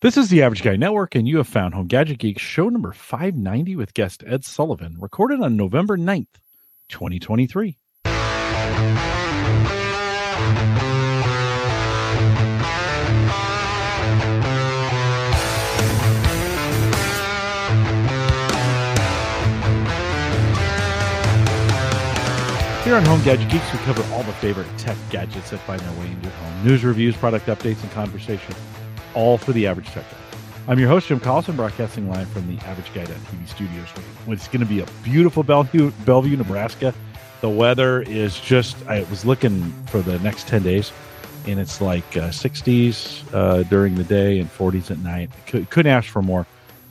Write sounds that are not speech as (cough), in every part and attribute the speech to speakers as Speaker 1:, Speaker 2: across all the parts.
Speaker 1: This is the Average Guy Network, and you have found Home Gadget Geeks show number 590 with guest Ed Sullivan, recorded on November 9th, 2023. Here on Home Gadget Geeks, we cover all the favorite tech gadgets that find their way into your home. News, reviews, product updates, and conversation, all for the average tech guy. I'm your host, Jim Collison, broadcasting live from the Average Guy TV studios. It's going to be a beautiful Bellevue, Bellevue, Nebraska. The weather is just, I was looking for the next 10 days, and it's like uh, 60s uh, during the day and 40s at night. Could, couldn't ask for more.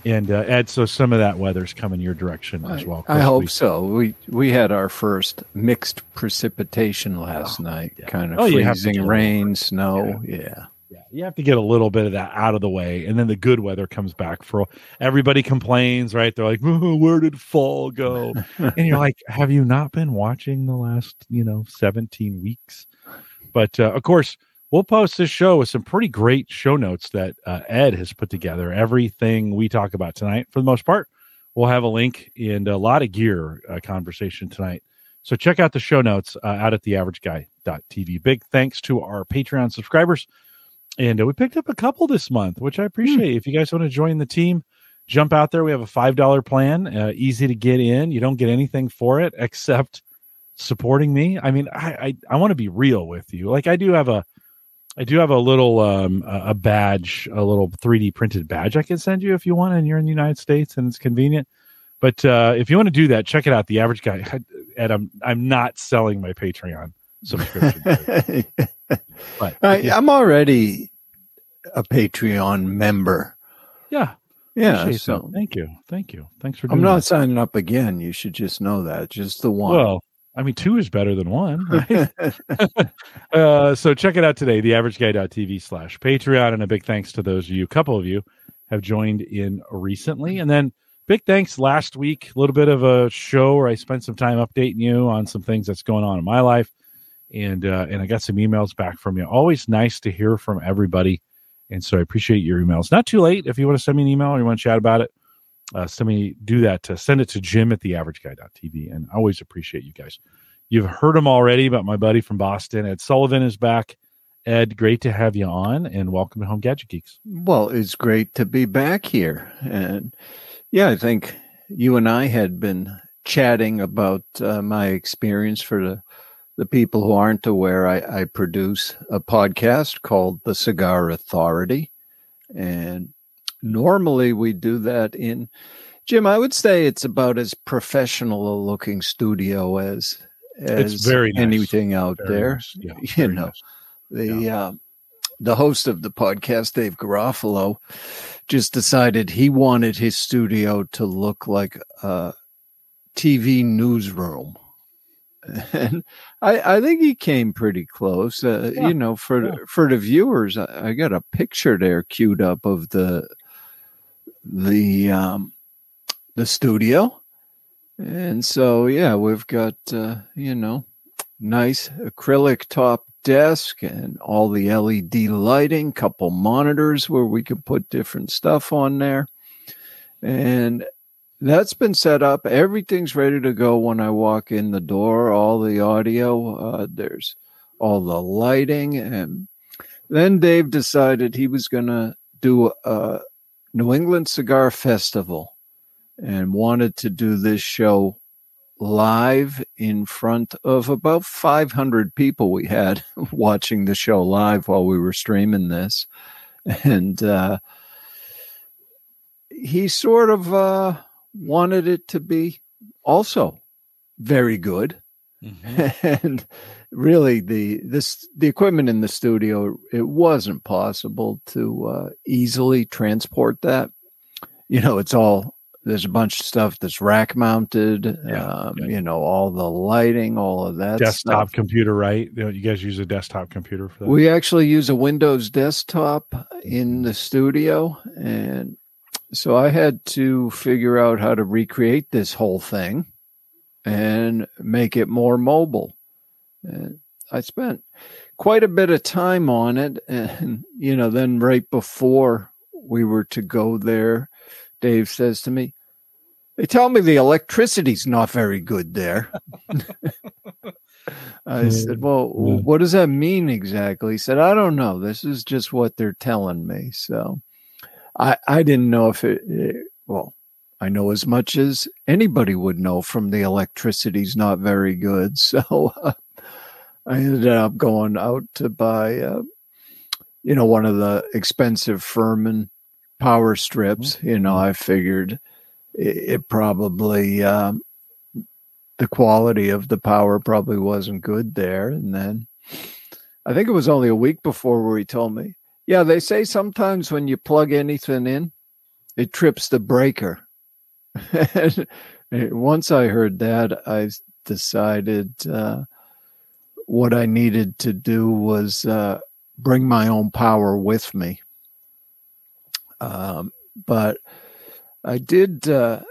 Speaker 1: And uh, Ed, so some of that weather's coming your direction as well.
Speaker 2: I hope we, so. We we had our first mixed precipitation last
Speaker 1: Oh,
Speaker 2: night,
Speaker 1: yeah.
Speaker 2: kind of
Speaker 1: Oh, you have to
Speaker 2: freezing rain, snow. Yeah.
Speaker 1: Yeah, you have to get a little bit of that out of the way, and then the good weather comes back. For everybody complains, right? They're like, "Oh, "Where did fall go?" (laughs) and you're like, "Have you not been watching the last, you know, 17 weeks?" But uh, of course, we'll post this show with some pretty great show notes that uh, Ed has put together. Everything we talk about tonight, for the most part, we'll have a link and a lot of gear uh, conversation tonight. So check out the show notes uh, out at theaverageguy.tv. Big thanks to our Patreon subscribers. And uh, we picked up a couple this month, which I appreciate. If you guys want to join the team, jump out there. We have a $5 plan, uh, easy to get in. You don't get anything for it except supporting me. I mean, I, I, I want to be real with you. Like I do have a, I do have a little, um, a a badge, a little 3D printed badge I can send you if you want, and you're in the United States and it's convenient. But uh, if you want to do that, check it out. The average guy, (laughs) and I'm I'm not selling my Patreon subscription. (laughs) but
Speaker 2: I,
Speaker 1: yeah,
Speaker 2: I'm already a Patreon member.
Speaker 1: yeah,
Speaker 2: Yeah. So
Speaker 1: that. thank you, thank you, thanks for doing
Speaker 2: I'm not
Speaker 1: that.
Speaker 2: signing up again. You should just know that. Just the one.
Speaker 1: Well, I mean, two is better than one. (laughs) Right? (laughs) uh, so check it out today, theaverageguy.tv slash Patreon. And a big thanks to those of you, a couple of you have joined in recently. And then big thanks last week, a little bit of a show where I spent some time updating you on some things that's going on in my life. And, uh, and I got some emails back from you. Always nice to hear from everybody. And so I appreciate your emails. Not too late. If you want to send me an email or you want to chat about it, uh, send me do that. Uh, send it to Jim at theaverageguy.tv. And I always appreciate you guys. You've heard him already, but my buddy from Boston, Ed Sullivan, is back. Ed, great to have you on, and welcome to Home Gadget Geeks.
Speaker 2: Well, it's great to be back here. And yeah, I think you and I had been chatting about uh, my experience for the, the people who aren't aware. I, I produce a podcast called The Cigar Authority. And normally we do that in, Jim, I would say it's about as professional a looking studio as, as
Speaker 1: It's very nice.
Speaker 2: anything out
Speaker 1: Very
Speaker 2: there.
Speaker 1: nice. Yeah, (laughs)
Speaker 2: You know,
Speaker 1: nice.
Speaker 2: the uh, the host of the podcast, Dave Garofalo, just decided he wanted his studio to look like a TV newsroom. (laughs) And I, I think he came pretty close. Uh,
Speaker 1: Yeah,
Speaker 2: You know, for
Speaker 1: yeah.
Speaker 2: for the viewers, I, I got a picture there queued up of the the um, the studio, and so yeah, we've got uh, you know nice acrylic top desk and all the LED lighting, couple monitors where we can put different stuff on there. And that's been set up. Everything's ready to go when I walk in the door. All the audio, uh, there's all the lighting. And then Dave decided he was going to do a New England Cigar Festival and wanted to do this show live in front of about 500 people we had (laughs) watching the show live while we were streaming this and uh, he sort of uh, wanted it to be also very good (laughs) and really the this the equipment in the studio it wasn't possible to uh, easily transport that you know it's all there's a bunch of stuff that's rack mounted
Speaker 1: Yeah,
Speaker 2: um,
Speaker 1: yeah.
Speaker 2: you know all the lighting all of that
Speaker 1: desktop
Speaker 2: stuff.
Speaker 1: computer, right? You, know, you guys use a desktop computer for that.
Speaker 2: we actually use a windows desktop in the studio and so i had to figure out how to recreate this whole thing and make it more mobile and i spent quite a bit of time on it (laughs) and you know then right before we were to go there, Dave says to me, They tell me the electricity's not very good there. (laughs) I said, Well, what does that mean exactly? He said, I don't know. This is just what they're telling me. So I, I didn't know if it, it- well, I know as much as anybody would know from the electricity's not very good. (laughs) So uh, I ended up going out to buy, uh, you know, one of the expensive Furman power strips. You know, I figured it, it probably, um, the quality of the power probably wasn't good there. And then I think it was only a week before where he told me, yeah, they say sometimes when you plug anything in, it trips the breaker. (laughs) once I heard that, I decided uh, what I needed to do was uh, bring my own power with me. Um, but I did uh,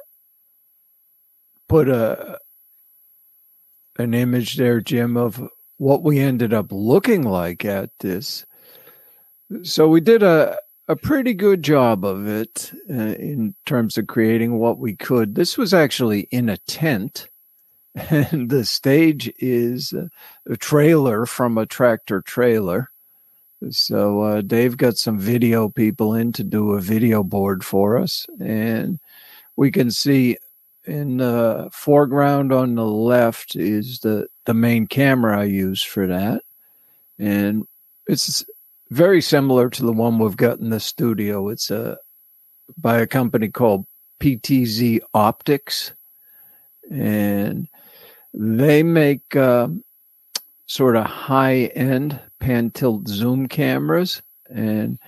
Speaker 2: put a an image there, Jim, of what we ended up looking like at this. So we did a a pretty good job of it uh, in terms of creating what we could. This was actually in a tent, (laughs) and the stage is a, trailer from a tractor trailer. So uh, Dave got some video people in to do a video board for us, and we can see in the foreground on the left is the the main camera I use for that, and it's very similar to the one we've got in the studio. It's a by a company called PTZ Optics, and they make um, sort of high end pan tilt zoom cameras. And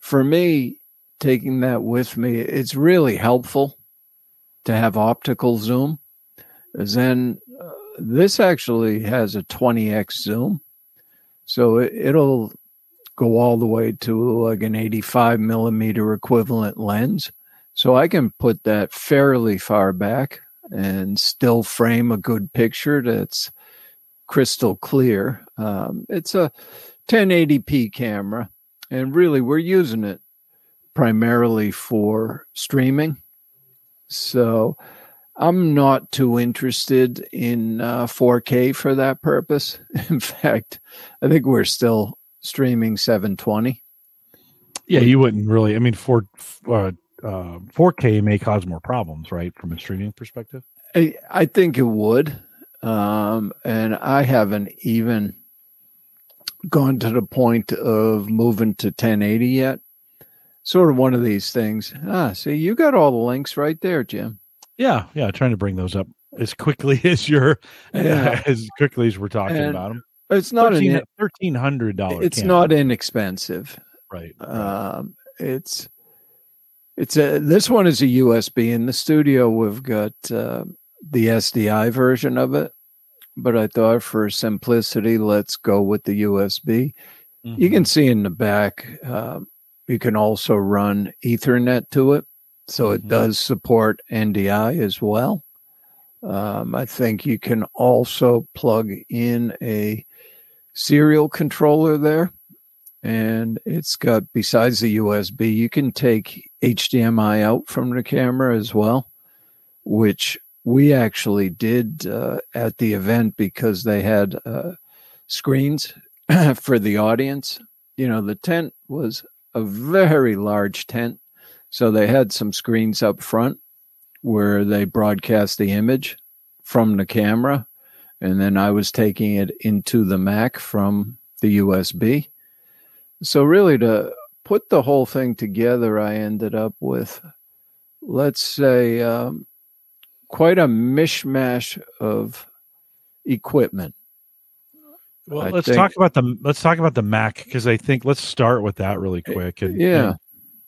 Speaker 2: for me, taking that with me, it's really helpful to have optical zoom. Then uh, this actually has a 20x zoom, so it, it'll go all the way to like an 85 millimeter equivalent lens. So I can put that fairly far back and still frame a good picture that's crystal clear. Um, it's a 1080p camera, and really we're using it primarily for streaming. So I'm not too interested in uh, 4K for that purpose. (laughs) In fact, I think we're still streaming 720.
Speaker 1: Yeah, you wouldn't really. I mean, four uh, uh, 4K may cause more problems, right, from a streaming perspective.
Speaker 2: I, I think it would. Um, and I haven't even gone to the point of moving to 1080 yet. Sort of one of these things. Ah, see, you got all the links right there, Jim.
Speaker 1: Yeah, yeah, trying to bring those up as quickly (laughs) as you're
Speaker 2: Yeah.
Speaker 1: as quickly as we're talking
Speaker 2: And
Speaker 1: about them.
Speaker 2: It's not
Speaker 1: thirteen hundred dollars.
Speaker 2: it's not inexpensive.
Speaker 1: right.
Speaker 2: Um, it's it's a this one is a USB in the studio. We've got uh, the SDI version of it, but I thought for simplicity, let's go with the USB. You
Speaker 1: Mm-hmm.
Speaker 2: can see in the back, um, you can also run Ethernet to it, so it
Speaker 1: Mhm.
Speaker 2: does support NDI as well. Um, I think you can also plug in a serial controller there, and it's got besides the USB, you can take HDMI out from the camera as well, which we actually did uh, at the event because they had uh, screens (clears throat) for the audience. You know, the tent was a very large tent. So they had some screens up front where they broadcast the image from the camera. And then I was taking it into the Mac from the USB. So, really, to put the whole thing together, I ended up with, let's say, um, quite a mishmash of equipment.
Speaker 1: Well,
Speaker 2: I
Speaker 1: let's
Speaker 2: think-
Speaker 1: talk about the let's talk about the Mac because I think let's start with that really quick. And,
Speaker 2: Yeah.
Speaker 1: and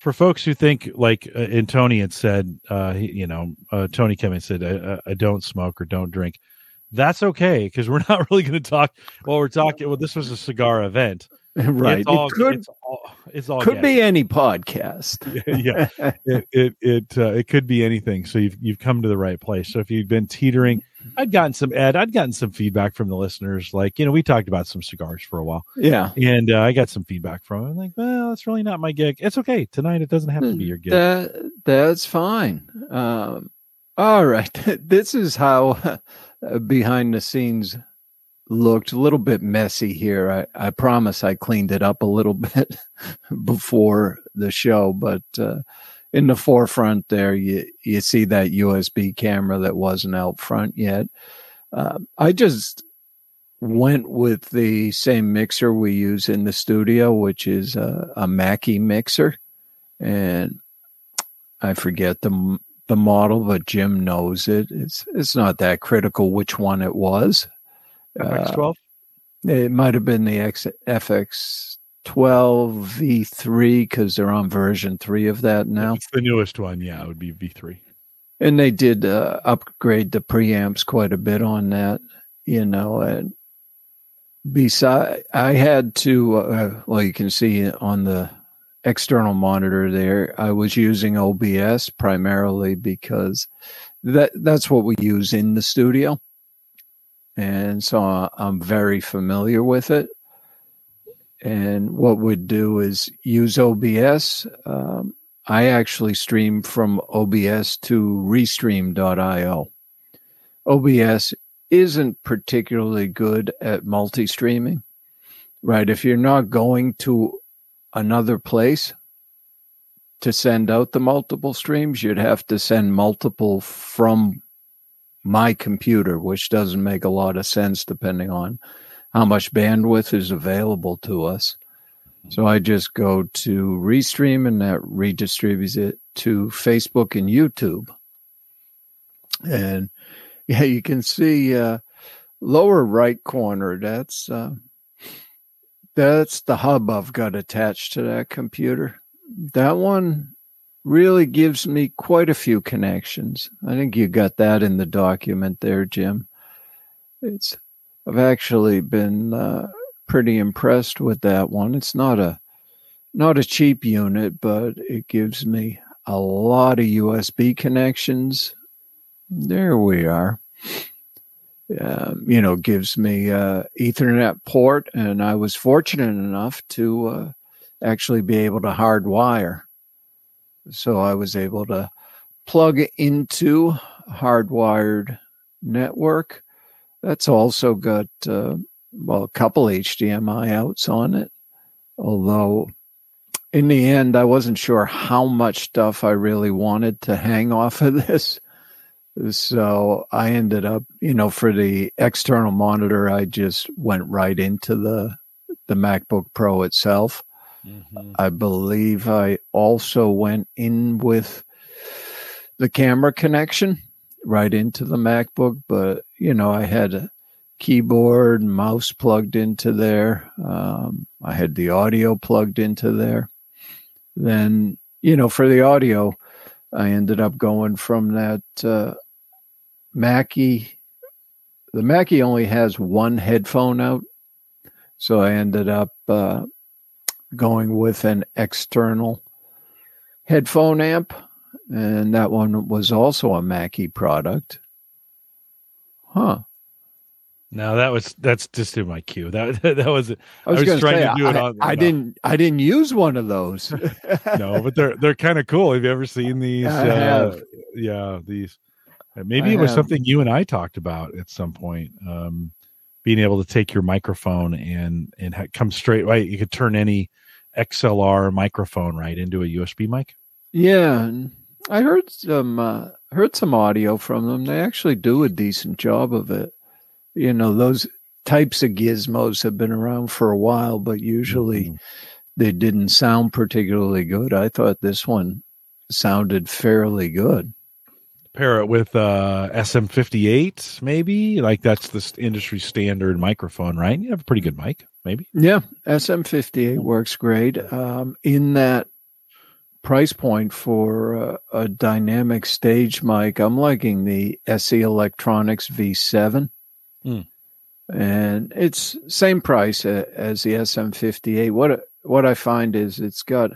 Speaker 1: for folks who think like uh, and Tony had said, uh, he, you know, uh, Tony came and said, I, I- I don't smoke or don't drink. That's okay because we're (laughs) not really going to talk. Well, we're talking. Well, this was a cigar event,
Speaker 2: right.
Speaker 1: It's all,
Speaker 2: it could,
Speaker 1: it's all, it's all
Speaker 2: could be any podcast. (laughs)
Speaker 1: yeah. It it it, uh, it could be anything. So you've you've come to the right place. So if you've been teetering I'd gotten some Ed. I'd gotten some feedback from the listeners. Like you know, we talked about some cigars for a while.
Speaker 2: Yeah,
Speaker 1: and uh, I got some feedback from them. Like, well, it's really not my gig. It's okay tonight. It doesn't have to be your gig.
Speaker 2: That that's fine. Um, all right, (laughs) this is how behind the scenes looked a little bit messy here. I, I promise I cleaned it up a little (laughs) bit before the show, but uh, in the forefront there, you you see that USB camera that wasn't out front yet. Uh, I just went with the same mixer we use in the studio, which is a, a Mackie mixer, and I forget the the model, but Jim knows it. It's it's not that critical which one it was.
Speaker 1: FX12?
Speaker 2: Uh, it might have been the X, FX12 V3 because they're on version three of that now.
Speaker 1: It's the newest one. Yeah, it would be V3.
Speaker 2: And they did uh, upgrade the preamps quite a bit on that, you know. And beside, I had to, uh, well, you can see on the external monitor there, I was using OBS primarily because that that's what we use in the studio and so I'm very familiar with it. And what we'd do is use OBS. Um, I actually stream from OBS to Restream.io. OBS isn't particularly good at multi streaming, right? If you're not going to another place to send out the multiple streams, you'd have to send multiple from my computer, which doesn't make a lot of sense depending on how much bandwidth is available to us. So I just go to Restream and that redistributes it to Facebook and YouTube. And (laughs) yeah, you can see uh, lower right corner. That's uh, that's the hub I've got attached to that computer. That one really gives me quite a few connections. I think you got that in the document there, Jim. It's I've actually been uh, pretty impressed with that one. It's not a not a cheap unit, but it gives me a lot of USB connections. There we are. Um, you know, gives me uh, Ethernet port, and I was fortunate enough to uh, actually be able to hardwire so I was able to plug into hardwired network. That's also got uh, well a couple HDMI outs on it. Although in the end, I wasn't sure how much stuff I really wanted to hang off of (laughs) this. So I ended up, you know, for the external monitor, I just went right into the the MacBook Pro itself. Mm-hmm. I believe I also went in with the camera connection right into the MacBook, but you know, I had a keyboard and mouse plugged into there. Um, I had the audio plugged into there. Then, you know, for the audio, I ended up going from that uh, Mackie. The Mackie only has one headphone out, so I ended up uh, going with an external headphone amp, and that one was also a Mackie product. Huh.
Speaker 1: No, that was that's just in my queue. That (laughs) that, was
Speaker 2: I was, I was trying say, to do it. I, on, I didn't I didn't use one of those. (laughs)
Speaker 1: no, but they're they're kind of cool. Have you ever seen these? (laughs)
Speaker 2: Uh.
Speaker 1: Yeah, these. Maybe I it was have. something you and I talked about at some point. Um, being able to take your microphone and and ha- come straight right. You could turn any XLR microphone right into a USB mic.
Speaker 2: Yeah, I heard some uh, heard some audio from them. They actually do a decent job of it. You know, those types of gizmos have been around for a while, but usually mm-hmm. they didn't sound particularly good. I thought this one sounded fairly good.
Speaker 1: Pair it with uh, SM58, maybe like that's the industry standard microphone, right? You have a pretty good mic maybe.
Speaker 2: Yeah, SM58 works great. Um, in that price point for a, a, dynamic stage mic, I'm liking the SE Electronics V7. Mm. And it's same price as the SM58. What what I find is it's got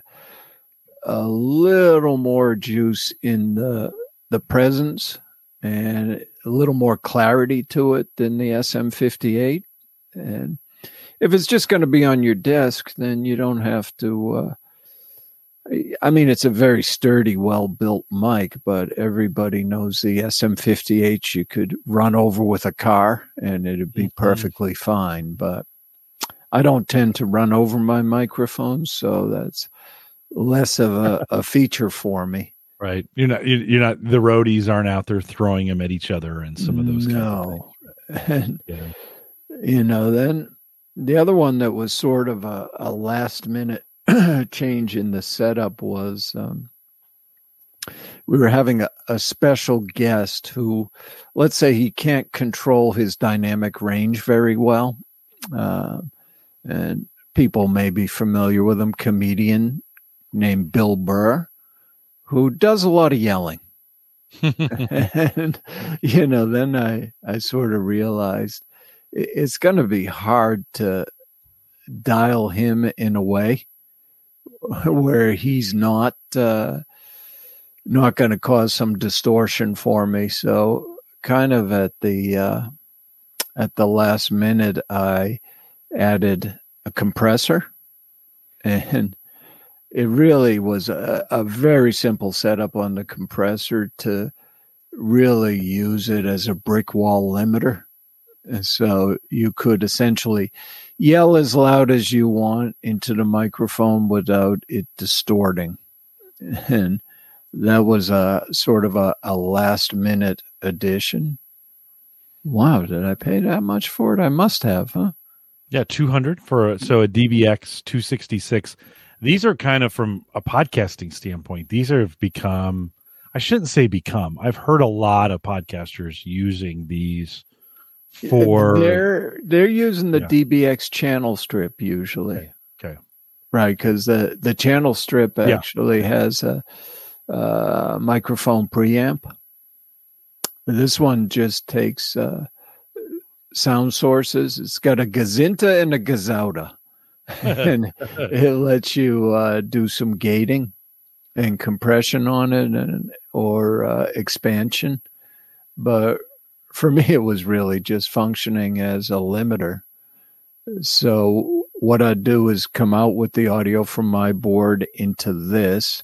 Speaker 2: a little more juice in the the presence and a little more clarity to it than the SM58. And if it's just going to be on your desk, then you don't have to. Uh, I mean, it's a very sturdy, well built mic, but everybody knows the SM58 you could run over with a car and it'd be mm-hmm. perfectly fine. But I don't tend to run over my microphones, so that's less of a, a feature for me.
Speaker 1: Right. You're not, you're not, the roadies aren't out there throwing them at each other and some of those.
Speaker 2: No. Kind of (laughs) and, yeah. you know, then the other one that was sort of a, a last minute (clears throat) change in the setup was um, we were having a, a, special guest who, let's say, he can't control his dynamic range very well. Uh, and people may be familiar with him, comedian named Bill Burr, who does a lot of yelling. (laughs) and, you know, then I, I sort of realized it's going to be hard to dial him in a way (laughs) where he's not uh, not going to cause some distortion for me. So, kind of at the uh, at the last minute, I added a compressor, (laughs) and it really was a, a very simple setup on the compressor to really use it as a brick wall limiter. And so you could essentially yell as loud as you want into the microphone without it distorting. (laughs) And that was a sort of a, a last minute addition. Wow, did I pay that much for it? I must have, huh?
Speaker 1: Yeah, 200 for so a DBX 266. These are kind of from a podcasting standpoint. These have become I shouldn't say become. I've heard a lot of podcasters using these for
Speaker 2: they're they're using the yeah. DBX channel strip usually.
Speaker 1: Okay. okay.
Speaker 2: Right, because the the channel strip actually yeah. has a, a, microphone preamp. This one just takes uh, sound sources. It's got a Gazinta and a Gazauta, (laughs) and it lets you uh, do some gating and compression on it, and or uh, expansion. But for (laughs) me, it was really just functioning as a limiter. So what I'd do is come out with the audio from my board into this,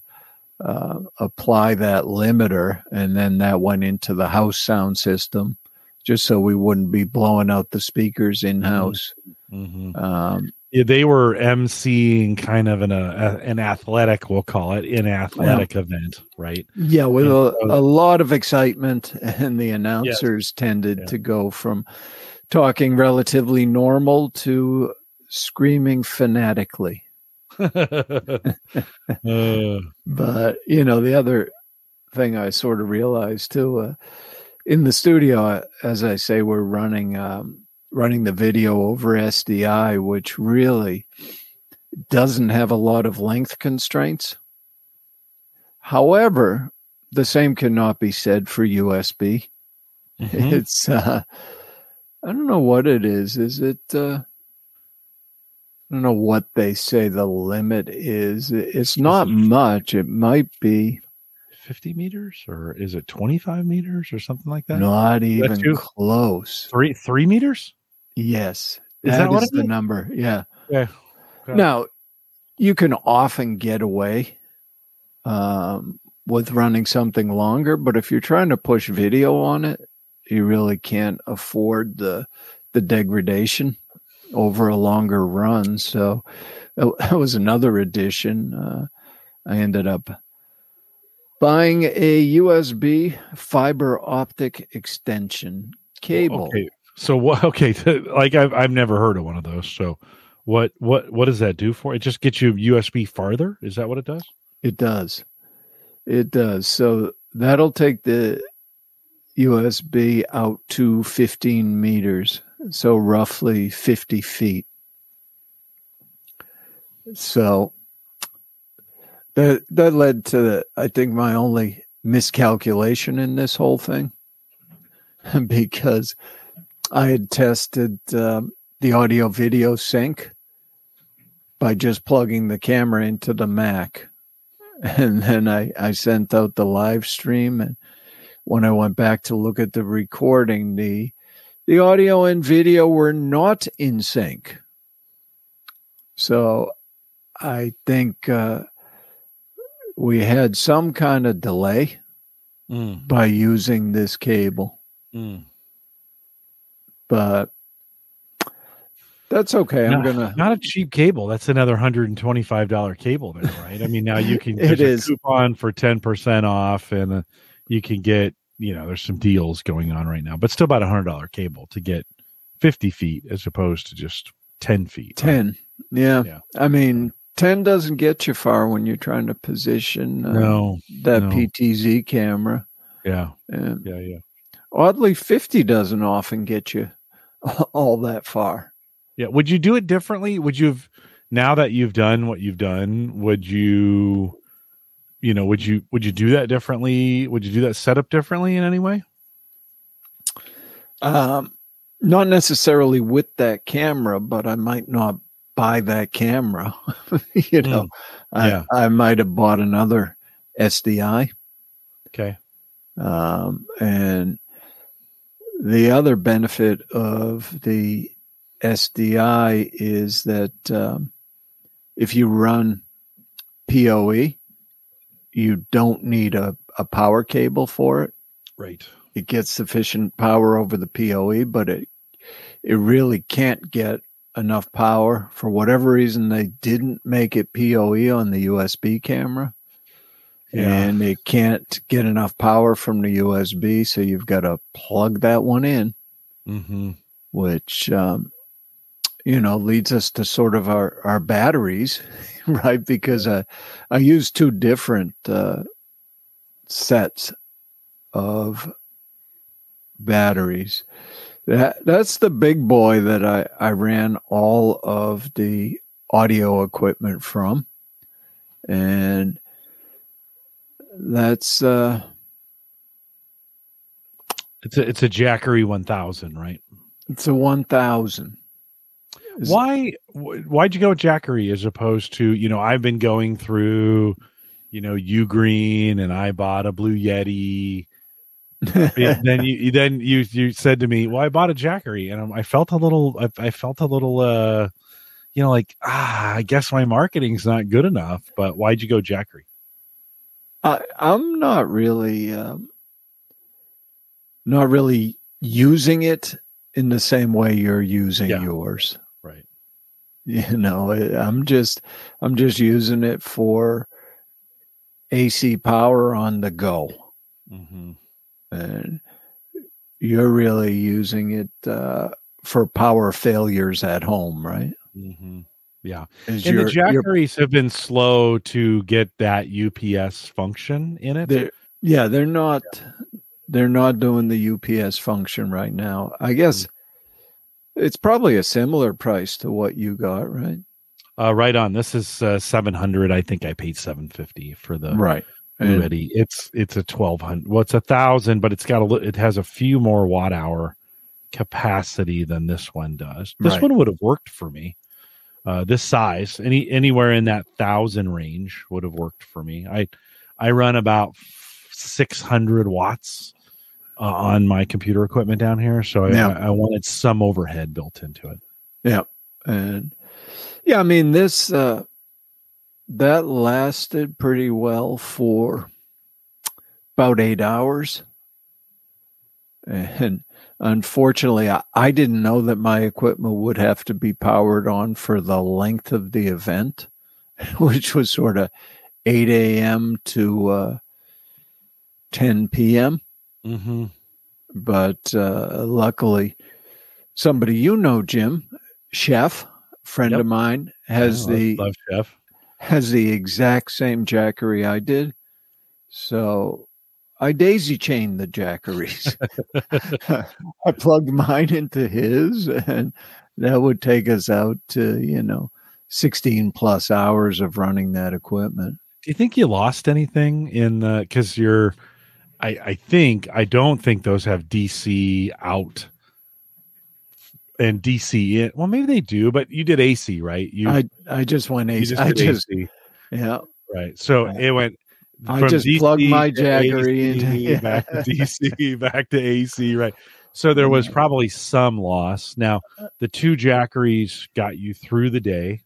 Speaker 2: uh, apply that limiter, and then that went into the house sound system, just so we wouldn't be blowing out the speakers in house. Mm-hmm. mm-hmm. Um,
Speaker 1: they were emceeing kind of an a, an athletic, we'll call it, an athletic yeah. event, right?
Speaker 2: Yeah, with a, a, lot of excitement, (laughs) and the announcers yes. tended yeah. to go from talking relatively normal to screaming fanatically. (laughs) uh. (laughs) But you know, the other thing I sort of realized too, uh, in the studio, as I say, we're running. Um, running the video over SDI, which really doesn't have a lot of length constraints. However, the same cannot be said for USB. Mm-hmm. It's uh, I don't know what it is. Is it uh, I don't know what they say the limit is. It's not much. It might be
Speaker 1: 50 meters or is it 25 meters or something like that?
Speaker 2: Not even close.
Speaker 1: Three three meters?
Speaker 2: Yes. Is that, that what is the number? Yeah.
Speaker 1: Yeah.
Speaker 2: Okay. Now, you can often get away um, with running something longer, but if you're trying to push video on it, you really can't afford the the degradation over a longer run. So that (laughs) was another addition. Uh, I ended up buying a USB fiber optic extension cable.
Speaker 1: Okay. So what? (laughs) Okay, like I've I've never heard of one of those. So what what what does that do for? It just gets you USB farther. Is that what it does?
Speaker 2: It does. It does. So that'll take the USB out to 15 meters, so roughly 50 feet. So that that led to the, I think my only miscalculation in this whole thing (laughs) because I had tested um, the audio video sync by just plugging the camera into the Mac. (laughs) And then I, I sent out the live stream and when I went back to look at the recording, the the audio and video were not in sync. So I think uh, we had some kind of delay
Speaker 1: Mm,
Speaker 2: by using this cable,
Speaker 1: mm.
Speaker 2: but that's okay. I'm
Speaker 1: Not-
Speaker 2: gonna.
Speaker 1: not a cheap cable. That's another hundred and twenty-five dollar cable there, right? I mean, now you can (laughs)
Speaker 2: It
Speaker 1: there's a
Speaker 2: is.
Speaker 1: coupon for ten percent off, and uh, you can get you know there's some deals going on right now, but still about a hundred dollar cable to get fifty feet as opposed to just ten feet. right?
Speaker 2: 10. Yeah.
Speaker 1: Yeah.
Speaker 2: I mean, 10 doesn't get you far when you're trying to position uh,
Speaker 1: No.
Speaker 2: that
Speaker 1: no.
Speaker 2: PTZ camera.
Speaker 1: Yeah.
Speaker 2: And
Speaker 1: Yeah. Yeah.
Speaker 2: oddly, 50 doesn't often get you (laughs) all that far.
Speaker 1: Yeah. Would you do it differently? Would you have now that you've done what you've done, would you you know, would you would you do that differently? Would you do that setup differently in any way?
Speaker 2: Um, not necessarily with that camera, but I might not buy that camera. (laughs) you know, I,
Speaker 1: yeah.
Speaker 2: I might have bought another SDI.
Speaker 1: Okay.
Speaker 2: Um, and the other benefit of the SDI is that um, if you run PoE, you don't need a, a power cable for it.
Speaker 1: Right.
Speaker 2: It gets sufficient power over the PoE, but it it really can't get enough power for whatever reason they didn't make it PoE on the USB camera
Speaker 1: Yeah.
Speaker 2: and it can't get enough power from the USB, so you've got to plug that one in,
Speaker 1: Mm-hmm.
Speaker 2: which um, you know leads us to sort of our our batteries, (laughs) right? Because uh, I use two different uh, sets of batteries. That that's the big boy that I I ran all of the audio equipment from, and that's uh
Speaker 1: It's a it's a Jackery one thousand, right?
Speaker 2: it's a one thousand.
Speaker 1: Why why'd you go with Jackery as opposed to you know I've been going through you know UGREEN and I bought a Bluetti. (laughs) Then you then you you said to me, "Well, I bought a Jackery," and i I felt a little I, I felt a little uh you know like ah I guess my marketing's not good enough. But why'd you go Jackery?
Speaker 2: I, I'm not really, um, not really using it in the same way you're using
Speaker 1: Yeah.
Speaker 2: yours.
Speaker 1: Right. (laughs)
Speaker 2: You know, I'm just, I'm just using it for AC power on the go,
Speaker 1: Mm-hmm.
Speaker 2: And you're really using it uh, for power failures at home, right?
Speaker 1: Mm-hmm. Yeah.
Speaker 2: Is
Speaker 1: And the
Speaker 2: your- your-
Speaker 1: Jackeries have been slow to get that UPS function in it.
Speaker 2: They're, yeah, they're not. They're not doing the UPS function right now. I guess it's probably a similar price to what you got, right?
Speaker 1: Uh, right on. This is uh, seven hundred. I think I paid seven fifty for the
Speaker 2: right.
Speaker 1: Blue
Speaker 2: And-
Speaker 1: It's it's a twelve hundred. Well, it's a thousand, but it's got a it has a few more watt hour capacity than this one does. This
Speaker 2: Right.
Speaker 1: one would have worked for me. Uh, this size, any anywhere in that thousand range would have worked for me. I I run about six hundred watts uh, on my computer equipment down here, so I,
Speaker 2: Yeah.
Speaker 1: I, I wanted some overhead built into it.
Speaker 2: Yeah. And yeah, I mean this uh that lasted pretty well for about 8 hours. And unfortunately, I, I didn't know that my equipment would have to be powered on for the length of the event, (laughs) which was sort of 8 a.m. to uh, 10 p.m.
Speaker 1: Mm-hmm.
Speaker 2: but uh, luckily somebody you know jim chef friend
Speaker 1: Yep.
Speaker 2: of mine has the
Speaker 1: love chef.
Speaker 2: Has the exact same jackery i did. So i daisy chained the jackeries. (laughs) I plugged mine into his and that would take us out to you know 16 plus hours of running that equipment.
Speaker 1: Do you think you lost anything in the because you're I, I think I don't think those have DC out and DC in. Well, maybe they do, but you did AC, right? You,
Speaker 2: i i just went AC.
Speaker 1: just
Speaker 2: i just
Speaker 1: AC,
Speaker 2: yeah
Speaker 1: right? So it went
Speaker 2: I just
Speaker 1: DC
Speaker 2: plugged my Jackery
Speaker 1: AC,
Speaker 2: into (laughs)
Speaker 1: back to (laughs) DC, back to AC, right? So there was probably some loss. Now uh, the two Jackeries got you through the day,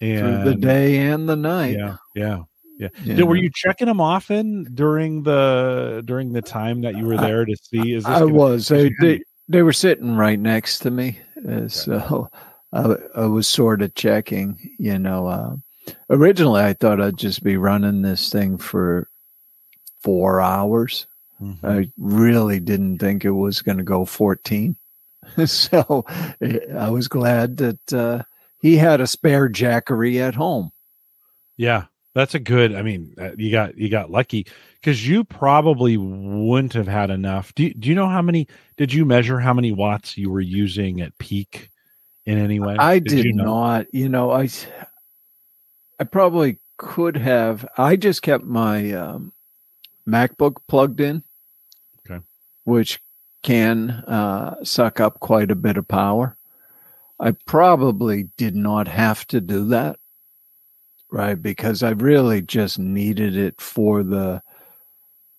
Speaker 1: and
Speaker 2: through the day and the night.
Speaker 1: Yeah, yeah, yeah.
Speaker 2: you
Speaker 1: Did, were you checking them often during the during the time that you were there to see? Is this
Speaker 2: I
Speaker 1: gonna-
Speaker 2: was. They, they they were sitting right next to me, uh, so I, I was sort of checking. You know, uh, originally I thought I'd just be running this thing for four hours.
Speaker 1: Mhm.
Speaker 2: I really didn't think it was going to go fourteen, (laughs) so eh, I was glad that uh, he had a spare jackery at home.
Speaker 1: Yeah, that's a good. I mean, uh, you got you got lucky because you probably wouldn't have had enough. Do you, do you know how many? Did you measure how many watts you were using at peak in any way?
Speaker 2: I did,
Speaker 1: you know?
Speaker 2: not. You know, I I probably could have. I just kept my um, MacBook plugged in,
Speaker 1: Okay.
Speaker 2: which can uh, suck up quite a bit of power. I probably did not have to do that, right? Because I really just needed it for the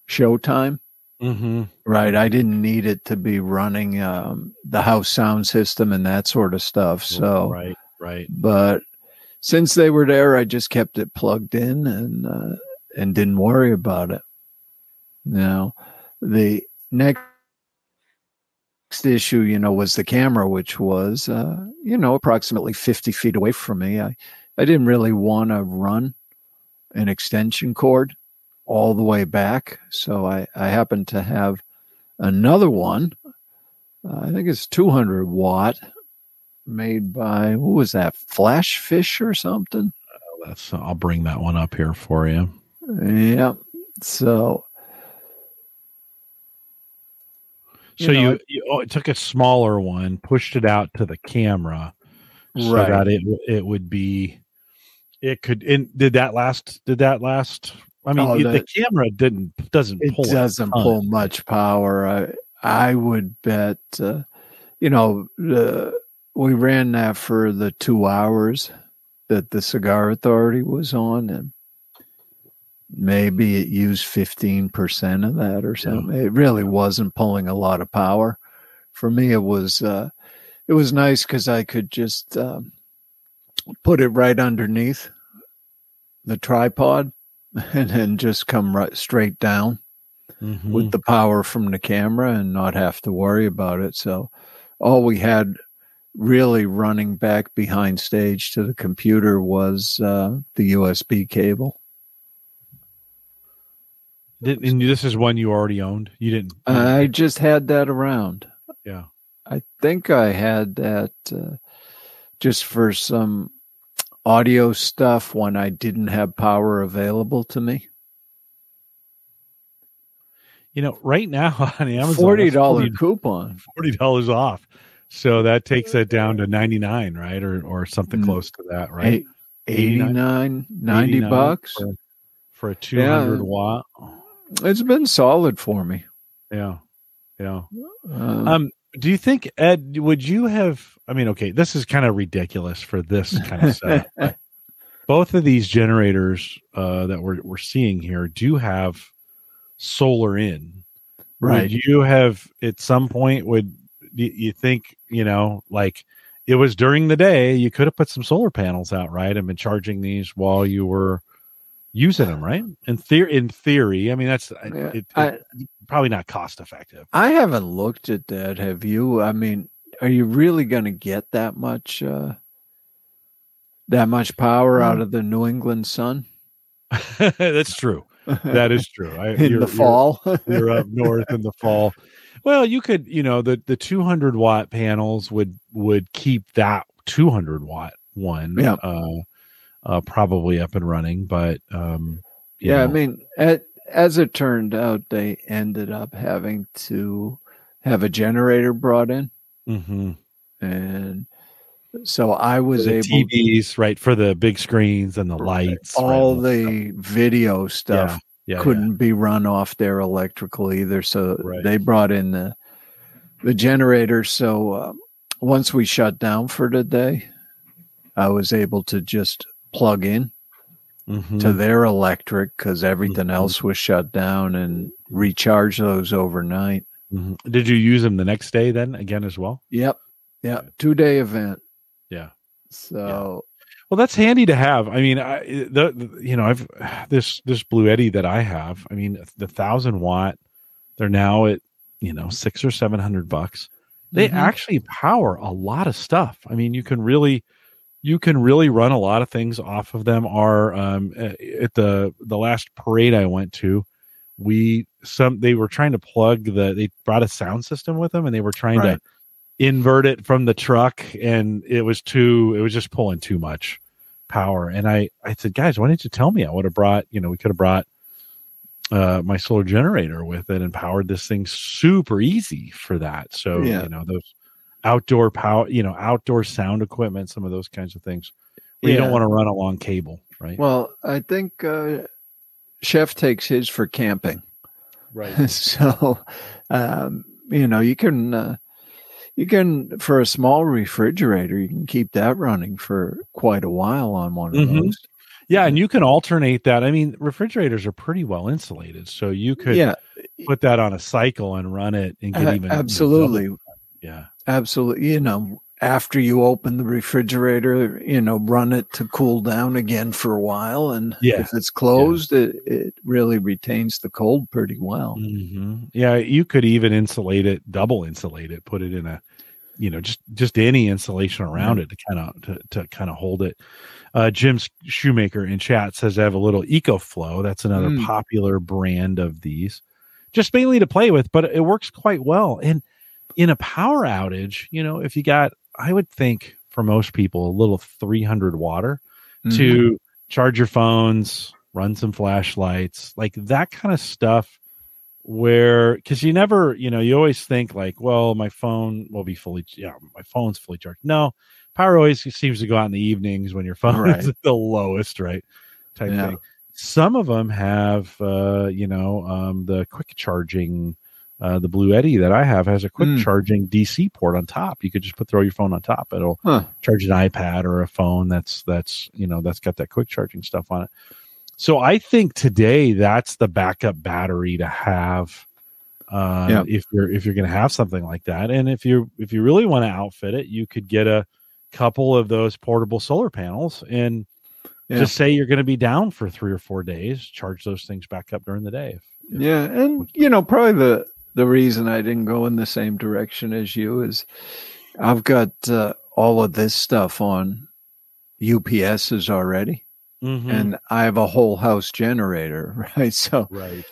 Speaker 2: showtime.
Speaker 1: Mm-hmm.
Speaker 2: Right. I didn't need it to be running um, the house sound system and that sort of stuff. So,
Speaker 1: right, right.
Speaker 2: but since they were there, I just kept it plugged in and uh, and didn't worry about it. Now, the next issue, you know, was the camera, which was uh, you know approximately fifty feet away from me. I I didn't really want to run an extension cord all the way back, so I I happened to have another one. Uh, I think it's two hundred watt made by what was that FlashFish or something
Speaker 1: That's. I'll bring that one up here for you.
Speaker 2: yeah so
Speaker 1: So
Speaker 2: You know,
Speaker 1: you, you oh, took a smaller one, pushed it out to the camera, so
Speaker 2: Right.
Speaker 1: that it it would be. It could. And did that last? Did that last? I mean,
Speaker 2: Oh,
Speaker 1: the,
Speaker 2: the-
Speaker 1: camera didn't doesn't
Speaker 2: it
Speaker 1: pull.
Speaker 2: doesn't pull much power i i would bet uh, you know uh, we ran that for the two hours that the cigar authority was on and maybe it used 15% of that or something it really wasn't pulling a lot of power for me it was uh it was nice because i could just um, put it right underneath the tripod (laughs) and then just come right straight down
Speaker 1: Mhm.
Speaker 2: with the power from the camera and not have to worry about it. So all we had really running back behind stage to the computer was uh, the USB cable.
Speaker 1: Did- and this is one you already owned. You didn't. you didn't-
Speaker 2: I just had that around.
Speaker 1: yeah.
Speaker 2: I think I had that uh, just for some audio stuff when I didn't have power available to me.
Speaker 1: You know, right now (laughs) on Amazon,
Speaker 2: Forty dollar
Speaker 1: 40
Speaker 2: coupon.
Speaker 1: forty dollars off. So that takes that down to ninety nine, right, or or something
Speaker 2: Mm.
Speaker 1: close to that, right?
Speaker 2: Eight, 89, 90 bucks.
Speaker 1: for, for a two hundred
Speaker 2: Yeah.
Speaker 1: watt.
Speaker 2: It's been solid for me.
Speaker 1: Yeah, yeah.
Speaker 2: Uh,
Speaker 1: Um, do you think Ed? Would you have? I mean, okay, this is kind of ridiculous for this kind of (laughs) setup. both of these generators uh, that we're we're seeing here do have solar in.
Speaker 2: Right.
Speaker 1: Would you have at some point? Would you, think you know like? It was during the day. You could have put some solar panels out, right, and been charging these while you were using them, right? In theory, in theory, I mean that's
Speaker 2: Yeah,
Speaker 1: it,
Speaker 2: I-
Speaker 1: probably not cost effective.
Speaker 2: I haven't looked at that. Have you? I mean, are you really going to get that much uh that much power out of the New England sun (laughs)
Speaker 1: That's true. That is true. I, (laughs)
Speaker 2: in
Speaker 1: you're-
Speaker 2: the fall?
Speaker 1: You're, you're up (laughs) north in the fall. Well, you could, you know, the the 200 watt panels would would keep that 200 watt one,
Speaker 2: Yeah.
Speaker 1: uh, uh, probably up and running. But um,
Speaker 2: yeah, I mean, at, as it turned out, they ended up having to have a generator brought in,
Speaker 1: mhm.
Speaker 2: and so I was able
Speaker 1: TVs, right, for the big screens and the lights, right,
Speaker 2: all
Speaker 1: and
Speaker 2: the video stuff
Speaker 1: stuff. yeah,
Speaker 2: couldn't be run off their electrical either. So
Speaker 1: Right.
Speaker 2: they brought in the the generator. So uh, once we shut down for the day, I was able to just plug in
Speaker 1: Mhm.
Speaker 2: to their electric because everything
Speaker 1: Mhm.
Speaker 2: else was shut down and recharge those overnight.
Speaker 1: Mhm. Did you use them the next day then again as well?
Speaker 2: Yep. Yeah. Two day event.
Speaker 1: Yeah.
Speaker 2: So
Speaker 1: Well, that's handy to have. I mean, I, the, the you know I've (sighs) this this Bluetti that I have. I mean, the thousand watt. They're now at you know six or seven hundred bucks. They
Speaker 2: Mhm.
Speaker 1: actually power a lot of stuff. I mean, you can really you can really run a lot of things off of them. Are um, at the the last parade I went to, we some they were trying to plug the they brought a sound system with them and they were trying
Speaker 2: Right.
Speaker 1: to invert it from the truck and it was too it was just pulling too much power. And i i said guys why didn't you tell me? I would have brought you know we could have brought uh my solar generator with it and powered this thing super easy for that. So
Speaker 2: Yeah.
Speaker 1: you know those outdoor power you know outdoor sound equipment some of those kinds of things. Where you don't want to run a long cable right?
Speaker 2: Well, I think uh, Chef takes his for camping.
Speaker 1: right. (laughs)
Speaker 2: So um, you know you can uh, you can for a small refrigerator you can keep that running for quite a while on one of
Speaker 1: Mhm.
Speaker 2: those.
Speaker 1: Yeah and you can alternate that. I mean refrigerators are pretty well insulated so you could
Speaker 2: yeah.
Speaker 1: put that on a cycle and run it and get
Speaker 2: a-
Speaker 1: even
Speaker 2: absolutely.
Speaker 1: Yeah.
Speaker 2: Absolutely you know after you open the refrigerator you know run it to cool down again for a while and
Speaker 1: Yeah.
Speaker 2: if it's closed it, it really retains the cold pretty well
Speaker 1: hmm Yeah, you could even insulate it, double insulate it, put it in a, you know, just just any insulation around it to kind of to, to kind of hold it. Uh, Jim Shoemaker in chat says I have a little EcoFlow. That's another
Speaker 2: Mm.
Speaker 1: popular brand of these, just mainly to play with, but it works quite well. And in a power outage, you know, if you got, I would think for most people, a little 300 water
Speaker 2: Mhm.
Speaker 1: to charge your phones, run some flashlights, like that kind of stuff. Where, because you never, you know, you always think like, well, my phone will be fully, yeah, my phone's fully charged. No, power always seems to go out in the evenings when your (laughs) phone
Speaker 2: Right.
Speaker 1: is at the lowest, right? Type
Speaker 2: Yeah.
Speaker 1: thing. Some of them have, uh, you know, um, the quick charging. Uh, the Bluetti that I have has a quick
Speaker 2: Mm.
Speaker 1: charging DC port on top. You could just put throw your phone on top. It'll
Speaker 2: Huh.
Speaker 1: charge an iPad or a phone that's that's you know that's got that quick charging stuff on it. So I think today that's the backup battery to have uh,
Speaker 2: Yeah.
Speaker 1: if you're if you're going to have something like that. And if you if you really want to outfit it, you could get a couple of those portable solar panels and
Speaker 2: Yeah.
Speaker 1: just say you're going to be down for three or four days. Charge those things back up during the day. If-
Speaker 2: Yeah, and you know, probably the the reason I didn't go in the same direction as you is I've got uh, all of this stuff on UPSs already,
Speaker 1: Mhm.
Speaker 2: and I have a whole house generator, (laughs) right? So
Speaker 1: right,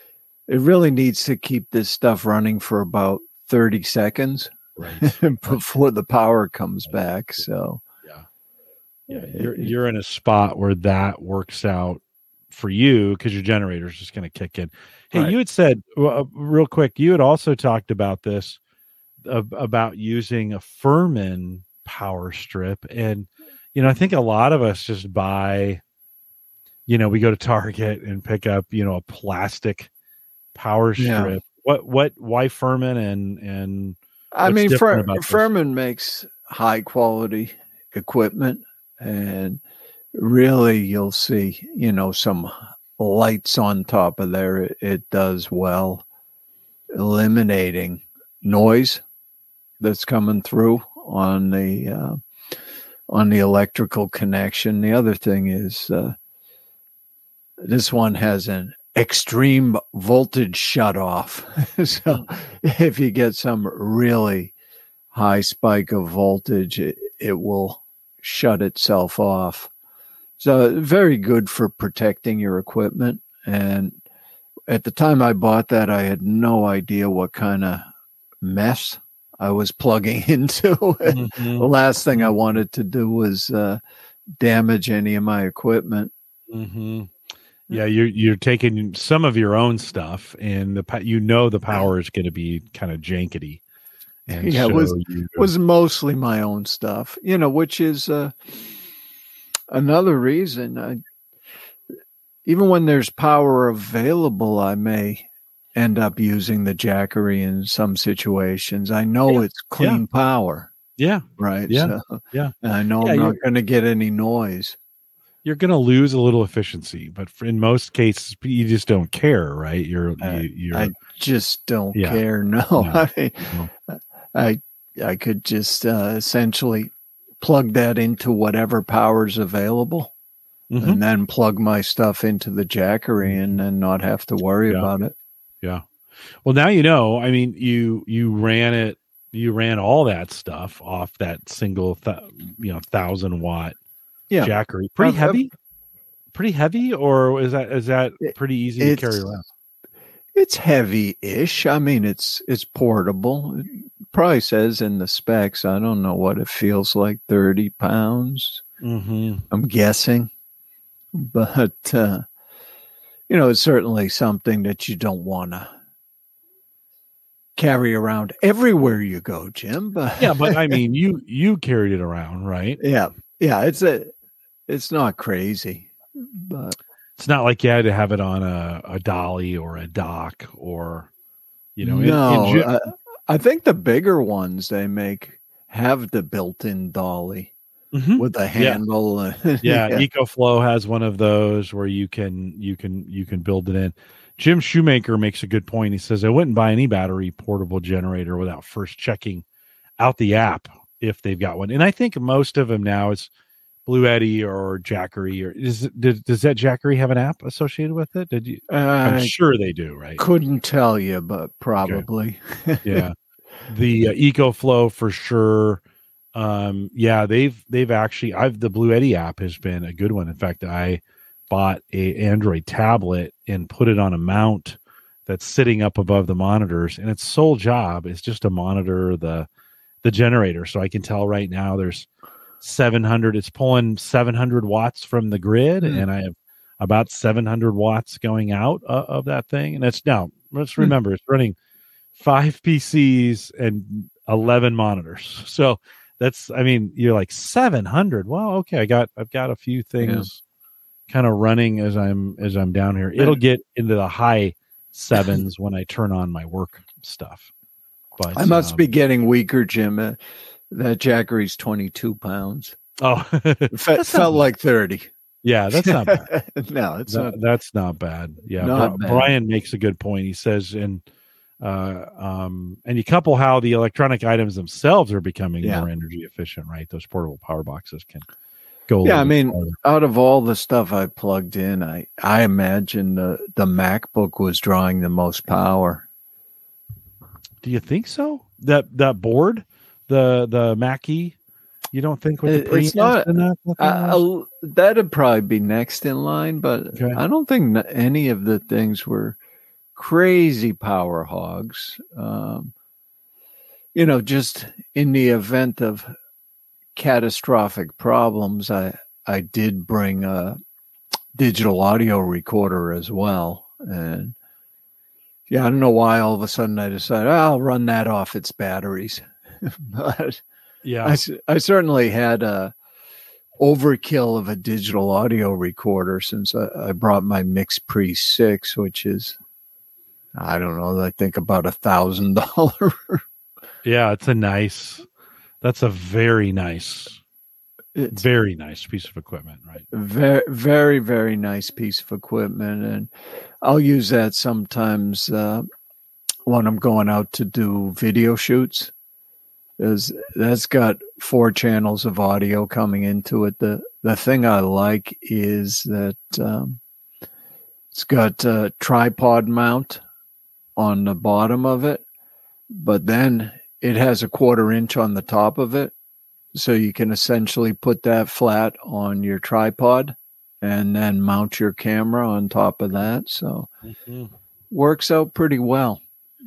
Speaker 2: it really needs to keep this stuff running for about thirty seconds
Speaker 1: right. (laughs)
Speaker 2: before the power comes back. So
Speaker 1: yeah. yeah you're you're in a spot where that works out for you because your generator is just going to kick in hey
Speaker 2: Right.
Speaker 1: you had said uh, real quick you had also talked about this uh, about using a furman power strip and you know i think a lot of us just buy you know we go to target and pick up you know a plastic power
Speaker 2: Yeah.
Speaker 1: strip what what why furman and and
Speaker 2: I mean, Fur- Furman makes high quality equipment, and really, you'll see, you know, some lights on top of there. It, it does well, eliminating noise that's coming through on the uh, on the electrical connection. The other thing is uh, this one has an extreme voltage shut off. (laughs) so if you get some really high spike of voltage, it, it will shut itself off. So very good for protecting your equipment. And at the time I bought that, I had no idea what kind of mess I was plugging (laughs) into.
Speaker 1: Mhm,
Speaker 2: the last thing I wanted to do was uh, damage any of my equipment.
Speaker 1: mhm. yeah you're you're taking some of your own stuff and the you know the power is going to be kind of jankety and
Speaker 2: Yeah, it was-
Speaker 1: you,
Speaker 2: was mostly my own stuff, you know, which is uh, another reason. I, even when there's power available, I may end up using the Jackery in some situations. I know
Speaker 1: Yeah,
Speaker 2: it's clean power,
Speaker 1: yeah
Speaker 2: right?
Speaker 1: Yeah,
Speaker 2: So,
Speaker 1: yeah.
Speaker 2: and (laughs) I know
Speaker 1: Yeah,
Speaker 2: I'm not going to get any noise.
Speaker 1: you're going to lose a little efficiency, but for, in most cases, you just don't care, right? You're,
Speaker 2: Uh,
Speaker 1: you, you're,
Speaker 2: I just don't
Speaker 1: Yeah.
Speaker 2: care. (laughs) No,
Speaker 1: No.
Speaker 2: I mean,
Speaker 1: No.
Speaker 2: I I could just uh, essentially plug that into whatever power's available,
Speaker 1: Mhm.
Speaker 2: and then plug my stuff into the Jackery, and then not have to worry
Speaker 1: Yeah.
Speaker 2: about it.
Speaker 1: Yeah. Well, now you know. I mean, you you ran it. You ran all that stuff off that single, th- you know, thousand watt
Speaker 2: Yeah.
Speaker 1: Jackery. Pretty heavy. Pretty heavy, or is that is that pretty easy to carry around?
Speaker 2: It's heavy-ish. I mean, it's it's portable. Probably says in the specs. I don't know what it feels like. Thirty pounds.
Speaker 1: Mm-hmm.
Speaker 2: I'm guessing, but uh, you know, it's certainly something that you don't want to carry around everywhere you go, Jim. (laughs) But
Speaker 1: Yeah, but I mean, you you carried it around, right?
Speaker 2: yeah, yeah, it's a, it's not crazy, but
Speaker 1: It's not like you had to have it on a, a dolly or a dock or, you know,
Speaker 2: no,
Speaker 1: in, gen-
Speaker 2: I, I think the bigger ones they make have the built-in dolly
Speaker 1: Mhm.
Speaker 2: with a handle. and- (laughs)
Speaker 1: yeah, EcoFlow has one of those where you can you can you can build it in. Jim Shoemaker makes a good point. He says I wouldn't buy any battery portable generator without first checking out the app if they've got one. And I think most of them now is Bluetti or Jackery or is did, does that Jackery have an app associated with it? Did you? I'm sure they do, right?
Speaker 2: couldn't tell you, but probably. (laughs)
Speaker 1: yeah the uh, ecoflow for sure um yeah they've they've actually i've the Bluetti app has been a good one in fact i bought a android tablet and put it on a mount that's sitting up above the monitors and its sole job is just to monitor the the generator so i can tell right now there's 700 it's pulling 700 watts from the grid
Speaker 2: Hmm.
Speaker 1: and i have about 700 watts going out uh, of that thing and it's now let's
Speaker 2: Hmm.
Speaker 1: remember it's running five PCs and 11 monitors. (laughs) So that's, I mean, you're like 700. Well, okay. I got, I've got a few things kind of running as I'm, as I'm down here. It'll get into the high sevens when I turn on my work stuff. But
Speaker 2: I must
Speaker 1: um,
Speaker 2: be getting weaker, Jim. That Jackery's 22 pounds.
Speaker 1: Oh,
Speaker 2: It (laughs) fe-
Speaker 1: not
Speaker 2: felt like 30.
Speaker 1: yeah, that's not bad. (laughs)
Speaker 2: no, it's
Speaker 1: That-
Speaker 2: not.
Speaker 1: that's not bad. Yeah,
Speaker 2: Not
Speaker 1: Bri-
Speaker 2: bad.
Speaker 1: Brian makes a good point. He says, and uh, um, and you couple how the electronic items themselves are becoming
Speaker 2: Yeah.
Speaker 1: more energy efficient, right? Those portable power boxes can go.
Speaker 2: Yeah, I mean,
Speaker 1: farther.
Speaker 2: Out of all the stuff I plugged in, I, I imagine the, the MacBook was drawing the most power.
Speaker 1: do you think so? That that board, the the Mackie, you don't think with the
Speaker 2: it's not-
Speaker 1: that? that thing
Speaker 2: I,
Speaker 1: was?
Speaker 2: I'll- that'd probably be next in line, but
Speaker 1: Okay.
Speaker 2: I don't think any of the things were crazy power hogs. Um, you know, just in the event of catastrophic problems, I I did bring a digital audio recorder as well, and yeah, I don't know why all of a sudden I decided "Oh, I'll run that off its batteries, (laughs) but.
Speaker 1: yeah,
Speaker 2: I certainly had a overkill of a digital audio recorder since I, I brought my MixPre-6, which is I don't know, I think about a thousand dollar. (laughs)
Speaker 1: yeah. It's a nice. That's a very nice,
Speaker 2: It's
Speaker 1: very nice piece of equipment, right?
Speaker 2: very very very nice piece of equipment, and I'll use that sometimes uh, when I'm going out to do video shoots. Is that's got four channels of audio coming into it. The the thing I like is that um, it's got a tripod mount on the bottom of it, but then it has a quarter inch on the top of it, so you can essentially put that flat on your tripod and then mount your camera on top of that. So works out pretty well.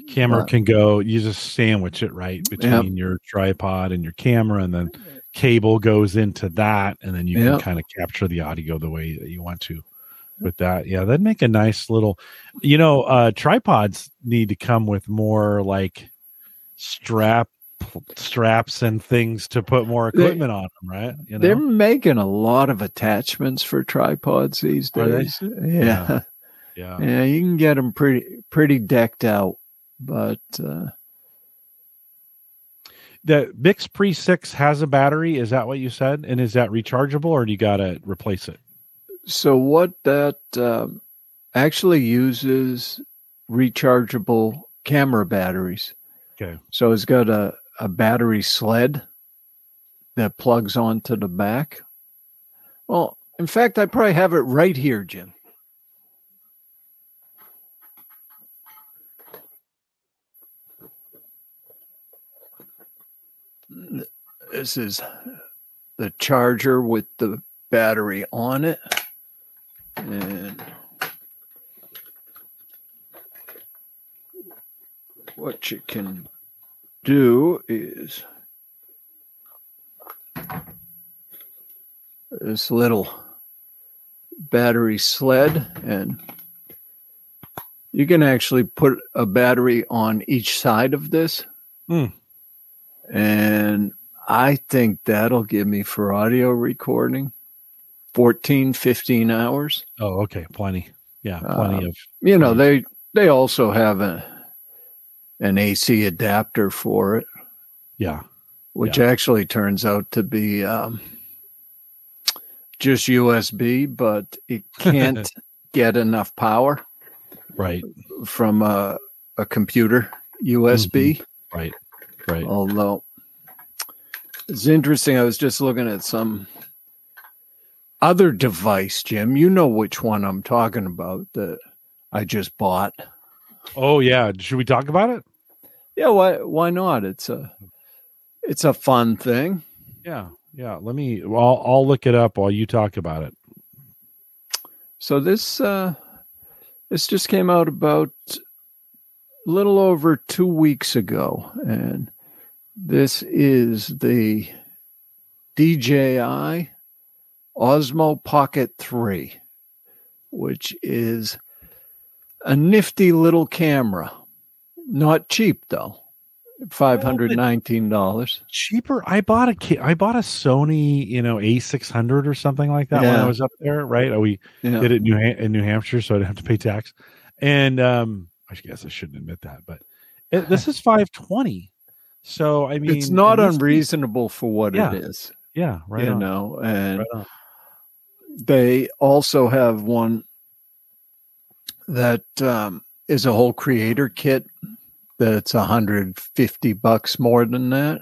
Speaker 1: Camera can go you just sandwich it right between your tripod and your camera and then cable goes into that and then you can kind of capture the audio the way that you want to with that yeah that'd make a nice little you know uh tripods need to come with more like strap straps and things to put more
Speaker 2: They-
Speaker 1: equipment on them right you know?
Speaker 2: They're making a lot of attachments for tripods these
Speaker 1: they?
Speaker 2: days. Yeah.
Speaker 1: yeah
Speaker 2: yeah, you can get them pretty pretty decked out, but uh,
Speaker 1: the Bix Pre 6 has a battery is that what you said and is that rechargeable or do you got to replace it
Speaker 2: So what that um, actually uses rechargeable camera batteries.
Speaker 1: Okay.
Speaker 2: So it's got a, a battery sled that plugs onto the back. Well, in fact, I probably have it right here, Jim. This is the charger with the battery on it. And what you can do is this little battery sled and you can actually put a battery on each side of this
Speaker 1: Hmm.
Speaker 2: And i think that'll give me for audio recording 14 15 hours
Speaker 1: Oh, okay. Plenty. Yeah, plenty
Speaker 2: Um,
Speaker 1: of.
Speaker 2: you know they they also have a an ac adapter for it
Speaker 1: Yeah.
Speaker 2: which actually turns out to be um, just USB, but it can't (laughs) get enough power
Speaker 1: Right.
Speaker 2: from a, a computer USB.
Speaker 1: Right. Right.
Speaker 2: Although it's interesting, I was just looking at some other device, Jim. You know which one I'm talking about that I just bought.
Speaker 1: Oh yeah. Should we talk about it?
Speaker 2: Yeah, why why not? It's a it's a fun thing.
Speaker 1: Yeah. Yeah. Let me. I'll I'll look it up while you talk about it.
Speaker 2: So this uh this just came out about a little over 2 weeks ago and this is the DJI Osmo Pocket 3 which is a nifty little camera. Not cheap though. $519.
Speaker 1: Cheaper. I bought a I bought a Sony, you know, A six hundred or something like that when I was up there. Right. Oh, we
Speaker 2: Yeah.
Speaker 1: did it in New in New Hampshire, so I didn't have to pay tax. And um, I guess I shouldn't admit that, but it, this is (laughs) five twenty. So I mean,
Speaker 2: it's not unreasonable for what
Speaker 1: Yeah,
Speaker 2: it is,
Speaker 1: Yeah. Right.
Speaker 2: you
Speaker 1: on,
Speaker 2: know, and
Speaker 1: right on.
Speaker 2: they also have one that um, is a whole creator kit that's 150 bucks more than that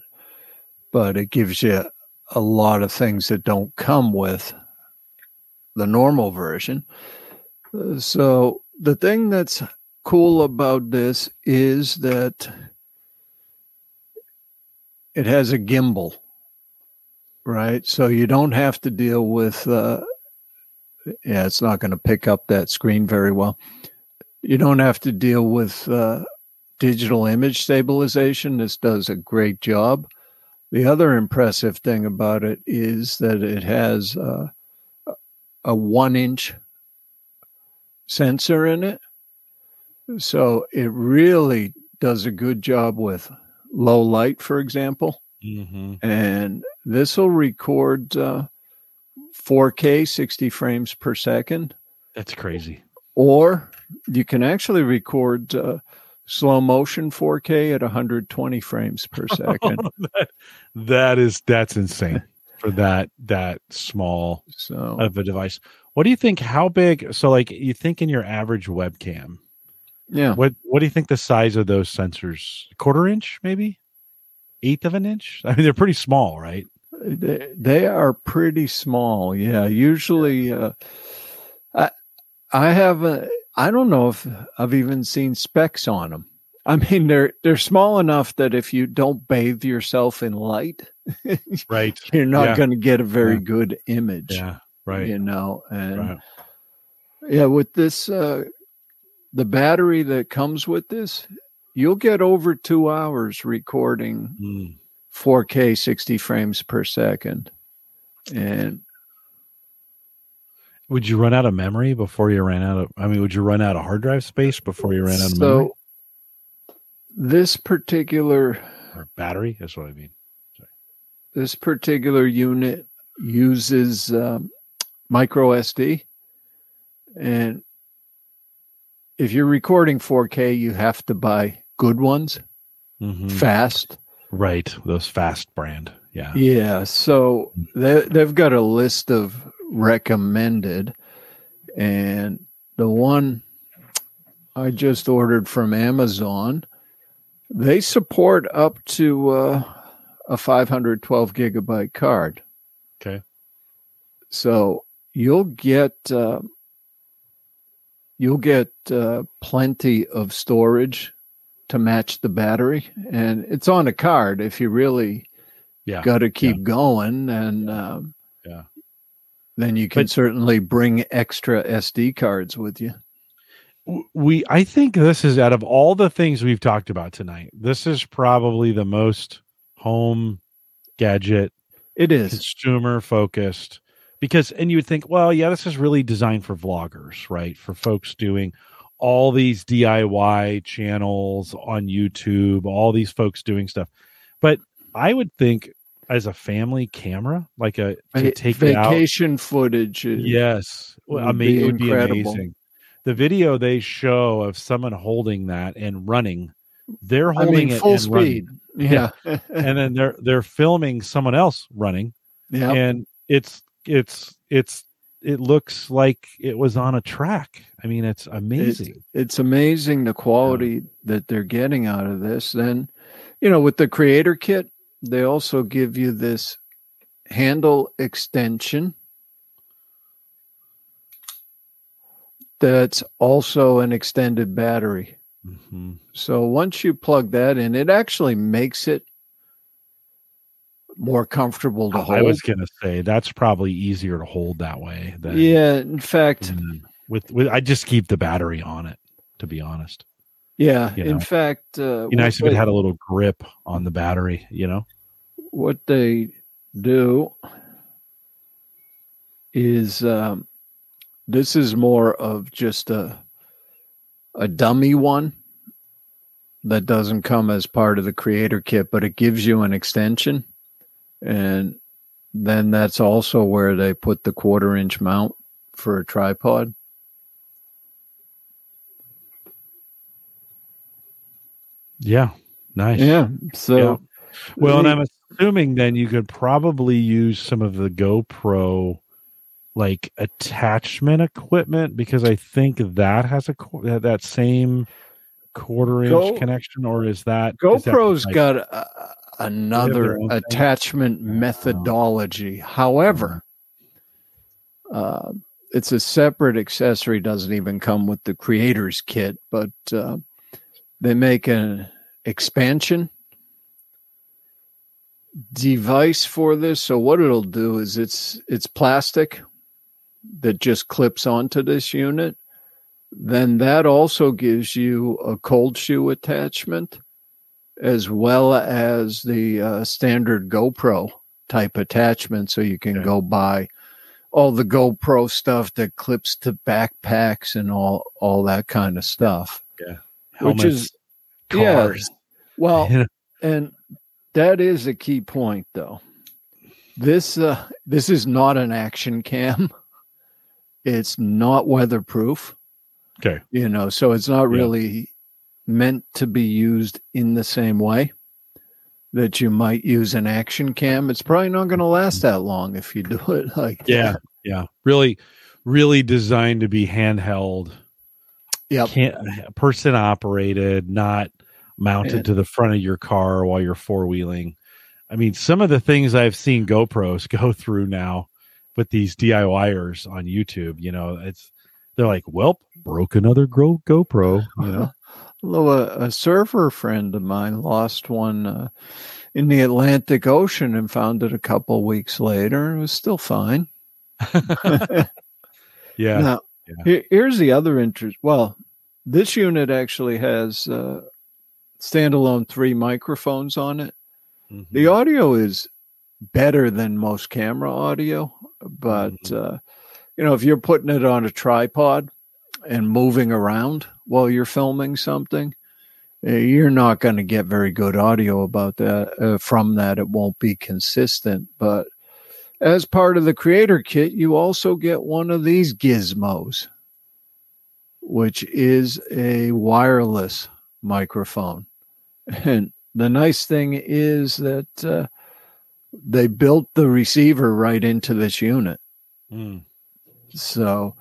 Speaker 2: but it gives you a lot of things that don't come with the normal version so the thing that's cool about this is that it has a gimbal right so you don't have to deal with uh, yeah, it's not going to pick up that screen very well. You don't have to deal with uh, digital image stabilization. This does a great job. The other impressive thing about it is that it has uh, a one inch sensor in it. So it really does a good job with low light, for example
Speaker 1: Mhm.
Speaker 2: and this will record uh, 4K 60 frames per second,
Speaker 1: That's crazy.
Speaker 2: or you can actually record uh, slow motion 4K at 120 frames per (laughs) second.
Speaker 1: that, that is that's insane (laughs) for that that small
Speaker 2: so
Speaker 1: of a device. What do you think? How big? So, like, you think in your average webcam,
Speaker 2: yeah,
Speaker 1: what what do you think the size of those sensors? Quarter inch, maybe, eighth of an inch. I mean, they're pretty small, right?
Speaker 2: they, they are pretty small. Yeah, usually uh, I I have a, I don't know if I've even seen specs on them. I mean, they're they're small enough that if you don't bathe yourself in light, (laughs)
Speaker 1: Right.
Speaker 2: you're not
Speaker 1: Yeah.
Speaker 2: going to get a very
Speaker 1: Yeah.
Speaker 2: good image.
Speaker 1: Yeah. Right.
Speaker 2: You know, and
Speaker 1: Right.
Speaker 2: yeah, with this, uh, the battery that comes with this, you'll get over two hours recording
Speaker 1: Mm.
Speaker 2: 4K 60 frames per second. And
Speaker 1: Would you run out of memory before you ran out of? I mean, would you run out of hard drive space before you ran out of memory
Speaker 2: so this particular
Speaker 1: or battery? That's what I mean.
Speaker 2: this particular unit uses um, micro SD, and if you're recording 4K, you have to buy good ones,
Speaker 1: Mhm.
Speaker 2: fast.
Speaker 1: Right. Those fast brand. Yeah.
Speaker 2: Yeah, so they they've got a list of recommended, And the one I just ordered from Amazon, they support up to uh, a 512 gigabyte card.
Speaker 1: Okay.
Speaker 2: So you'll get uh, you'll get uh, plenty of storage to match the battery, and it's on a card if you really
Speaker 1: Yeah.
Speaker 2: got to keep going, and um,
Speaker 1: Yeah.
Speaker 2: then you can
Speaker 1: But-
Speaker 2: certainly bring extra SD cards with you.
Speaker 1: We i think this is out of all the things we've talked about tonight this is probably the most home gadget
Speaker 2: It is,
Speaker 1: consumer focused because and you would think well yeah this is really designed for vloggers right for folks doing all these diy channels on youtube all these folks doing stuff but i would think as a family camera like a to take it out
Speaker 2: vacation footage.
Speaker 1: Yes. Well, I mean, it would be amazing. The video they show of someone holding that and running, they're
Speaker 2: I
Speaker 1: holding
Speaker 2: mean,
Speaker 1: it
Speaker 2: full
Speaker 1: and
Speaker 2: speed.
Speaker 1: running.
Speaker 2: Yeah, (laughs)
Speaker 1: and then they're they're filming someone else running,
Speaker 2: yeah.
Speaker 1: and it's it's it's it looks like it was on a track. I mean, it's amazing.
Speaker 2: it's amazing the quality that they're getting out of this. Then, you know, with the creator kit, they also give you this handle extension that's also an extended battery.
Speaker 1: Mhm.
Speaker 2: So once you plug that in, it actually makes it more comfortable to hold.
Speaker 1: I was gonna say that's probably easier to hold that way. Than,
Speaker 2: yeah, in fact,
Speaker 1: with with I just keep the battery on it. To be honest,
Speaker 2: yeah,
Speaker 1: You
Speaker 2: in fact, uh,
Speaker 1: be nice if it had a little grip on the battery. You know.
Speaker 2: what they do is um, this is more of just a a dummy one that doesn't come as part of the creator kit, but it gives you an extension, and then that's also where they put the quarter inch mount for a tripod.
Speaker 1: Yeah. Nice.
Speaker 2: Yeah, so
Speaker 1: Yeah. Well, and I'm assuming then you could probably use some of the GoPro like attachment equipment because I think that has a that that same quarter inch
Speaker 2: Go-
Speaker 1: connection, or is that
Speaker 2: GoPro's
Speaker 1: like-
Speaker 2: got a, another
Speaker 1: own thing?
Speaker 2: attachment methodology. However, uh, it's a separate accessory. Doesn't even come with the creator's kit, but uh, they make an expansion device for this. So what it'll do is it's it's plastic that just clips onto this unit. Then that also gives you a cold shoe attachment as well as the uh, standard GoPro type attachment. So you can
Speaker 1: Okay.
Speaker 2: go buy all the GoPro stuff that clips to backpacks and all all that kind of stuff.
Speaker 1: helmets,
Speaker 2: which is- yeah.
Speaker 1: cars?
Speaker 2: Well, (laughs)
Speaker 1: You
Speaker 2: and that is a key point though. This uh this is not an action cam. It's not weatherproof.
Speaker 1: Okay.
Speaker 2: You know, so it's not
Speaker 1: Yeah.
Speaker 2: really meant to be used in the same way that you might use an action cam. It's probably not going to last that long if you (laughs) do it like
Speaker 1: Yeah,
Speaker 2: that.
Speaker 1: yeah, really, really designed to be handheld, Yeah, person operated, not mounted to the front of your car while you're four wheeling. I mean, some of the things I've seen GoPros (laughs) go through now with these DIYers on YouTube, you know, it's they're like, "Well, broke another Go GoPro," you know.
Speaker 2: Although a, a surfer friend of mine lost one uh, in the Atlantic Ocean and found it a couple weeks later. And it was still fine. (laughs) (laughs)
Speaker 1: Yeah,
Speaker 2: Now,
Speaker 1: Yeah.
Speaker 2: here- here's the other interest. Well, this unit actually has uh, standalone three microphones on it.
Speaker 1: Mhm.
Speaker 2: The audio is better than most camera audio, but
Speaker 1: Mhm.
Speaker 2: uh, you know, if you're putting it on a tripod and moving around while you're filming something, uh, you're not going to get very good audio about that uh, from that. It won't be consistent, but as part of the creator kit, you also get one of these gizmos, which is a wireless microphone. And the nice thing is that uh, they built the receiver right into this unit.
Speaker 1: Mm.
Speaker 2: So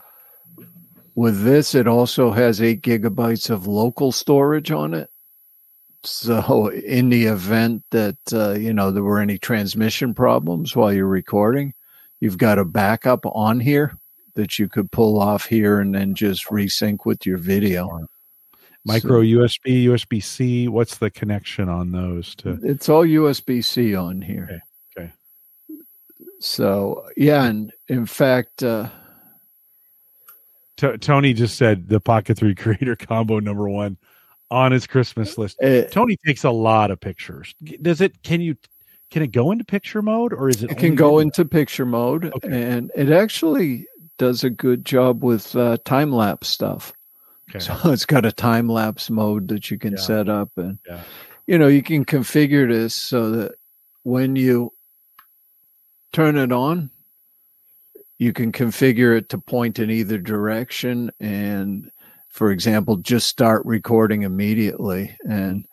Speaker 2: with this, it also has eight gigabytes of local storage on it. So, in the event that uh, you know there were any transmission problems while you're recording, you've got a backup on here that you could pull off here and then just resync with your video.
Speaker 1: Micro so, USB, USB C. What's the connection on those? To
Speaker 2: it's all USB C on here.
Speaker 1: Okay. okay.
Speaker 2: So yeah, and in fact, uh,
Speaker 1: T- Tony just said the Pocket Three Creator (laughs) Combo number one on his Christmas list. Uh, Tony takes a lot of pictures. Does it? Can you? Can it go into picture mode, or is it?
Speaker 2: It can go into picture mode, okay. and it actually does a good job with uh, time lapse stuff. Okay. So (laughs) it's got a time lapse mode that you can yeah. set up, and yeah. you know you can configure this so that when you turn it on, you can configure it to point in either direction and for example just start recording immediately. And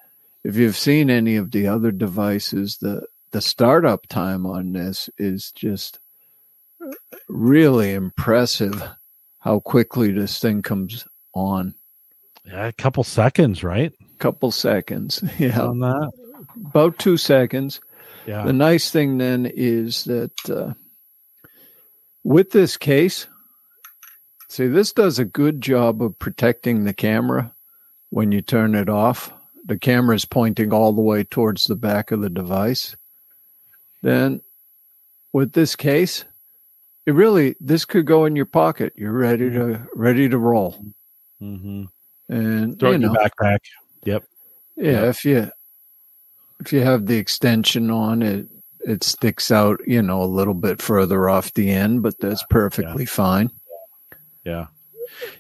Speaker 2: if you've seen any of the other devices the the startup time on this is just really impressive how quickly this thing comes on.
Speaker 1: Yeah a couple seconds right?
Speaker 2: A couple seconds (laughs) yeah.
Speaker 1: On that.
Speaker 2: About two seconds.
Speaker 1: Yeah.
Speaker 2: The nice thing then is that uh, with this case, see, this does a good job of protecting the camera when you turn it off. The camera is pointing all the way towards the back of the device. Then, with this case, it really this could go in your pocket. You're ready to ready to roll.
Speaker 1: Mm-hmm.
Speaker 2: And
Speaker 1: throw
Speaker 2: you
Speaker 1: in your backpack. Yep.
Speaker 2: Yeah, yep. if you if you have the extension on it, it sticks out, you know, a little bit further off the end, but that's perfectly
Speaker 1: yeah.
Speaker 2: fine.
Speaker 1: Yeah.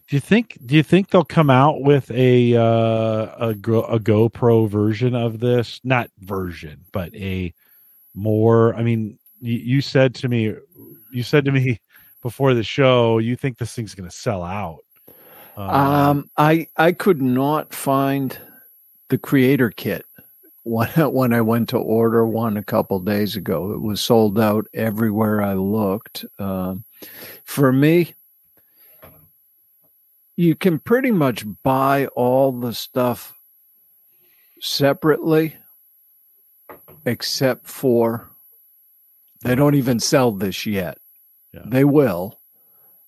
Speaker 1: Do you think? Do you think they'll come out with a uh, a a GoPro version of this? Not version, but a more. I mean, you, you said to me, you said to me (laughs) before the show, you think this thing's going to sell out.
Speaker 2: Um, um, I I could not find the creator kit when, when I went to order one a couple days ago. It was sold out everywhere I looked. Um, for me, you can pretty much buy all the stuff separately, except for they don't even sell this yet.
Speaker 1: Yeah.
Speaker 2: They will,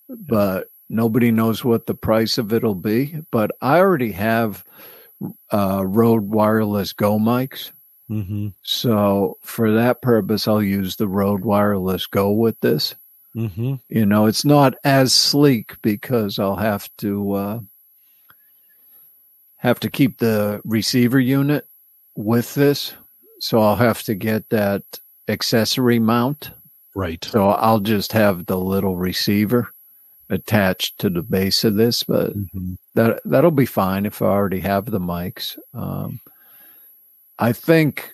Speaker 2: but nobody knows what the price of it'll be. But I already have uh, Rode Wireless Go mics.
Speaker 1: Mm-hmm.
Speaker 2: So for that purpose, I'll use the Rode Wireless Go with this.
Speaker 1: Mm-hmm.
Speaker 2: You know, it's not as sleek because I'll have to uh, have to keep the receiver unit with this. So I'll have to get that accessory mount.
Speaker 1: Right.
Speaker 2: So I'll just have the little receiver attached to the base of this, but mm-hmm. That that'll be fine if I already have the mics. Um, I think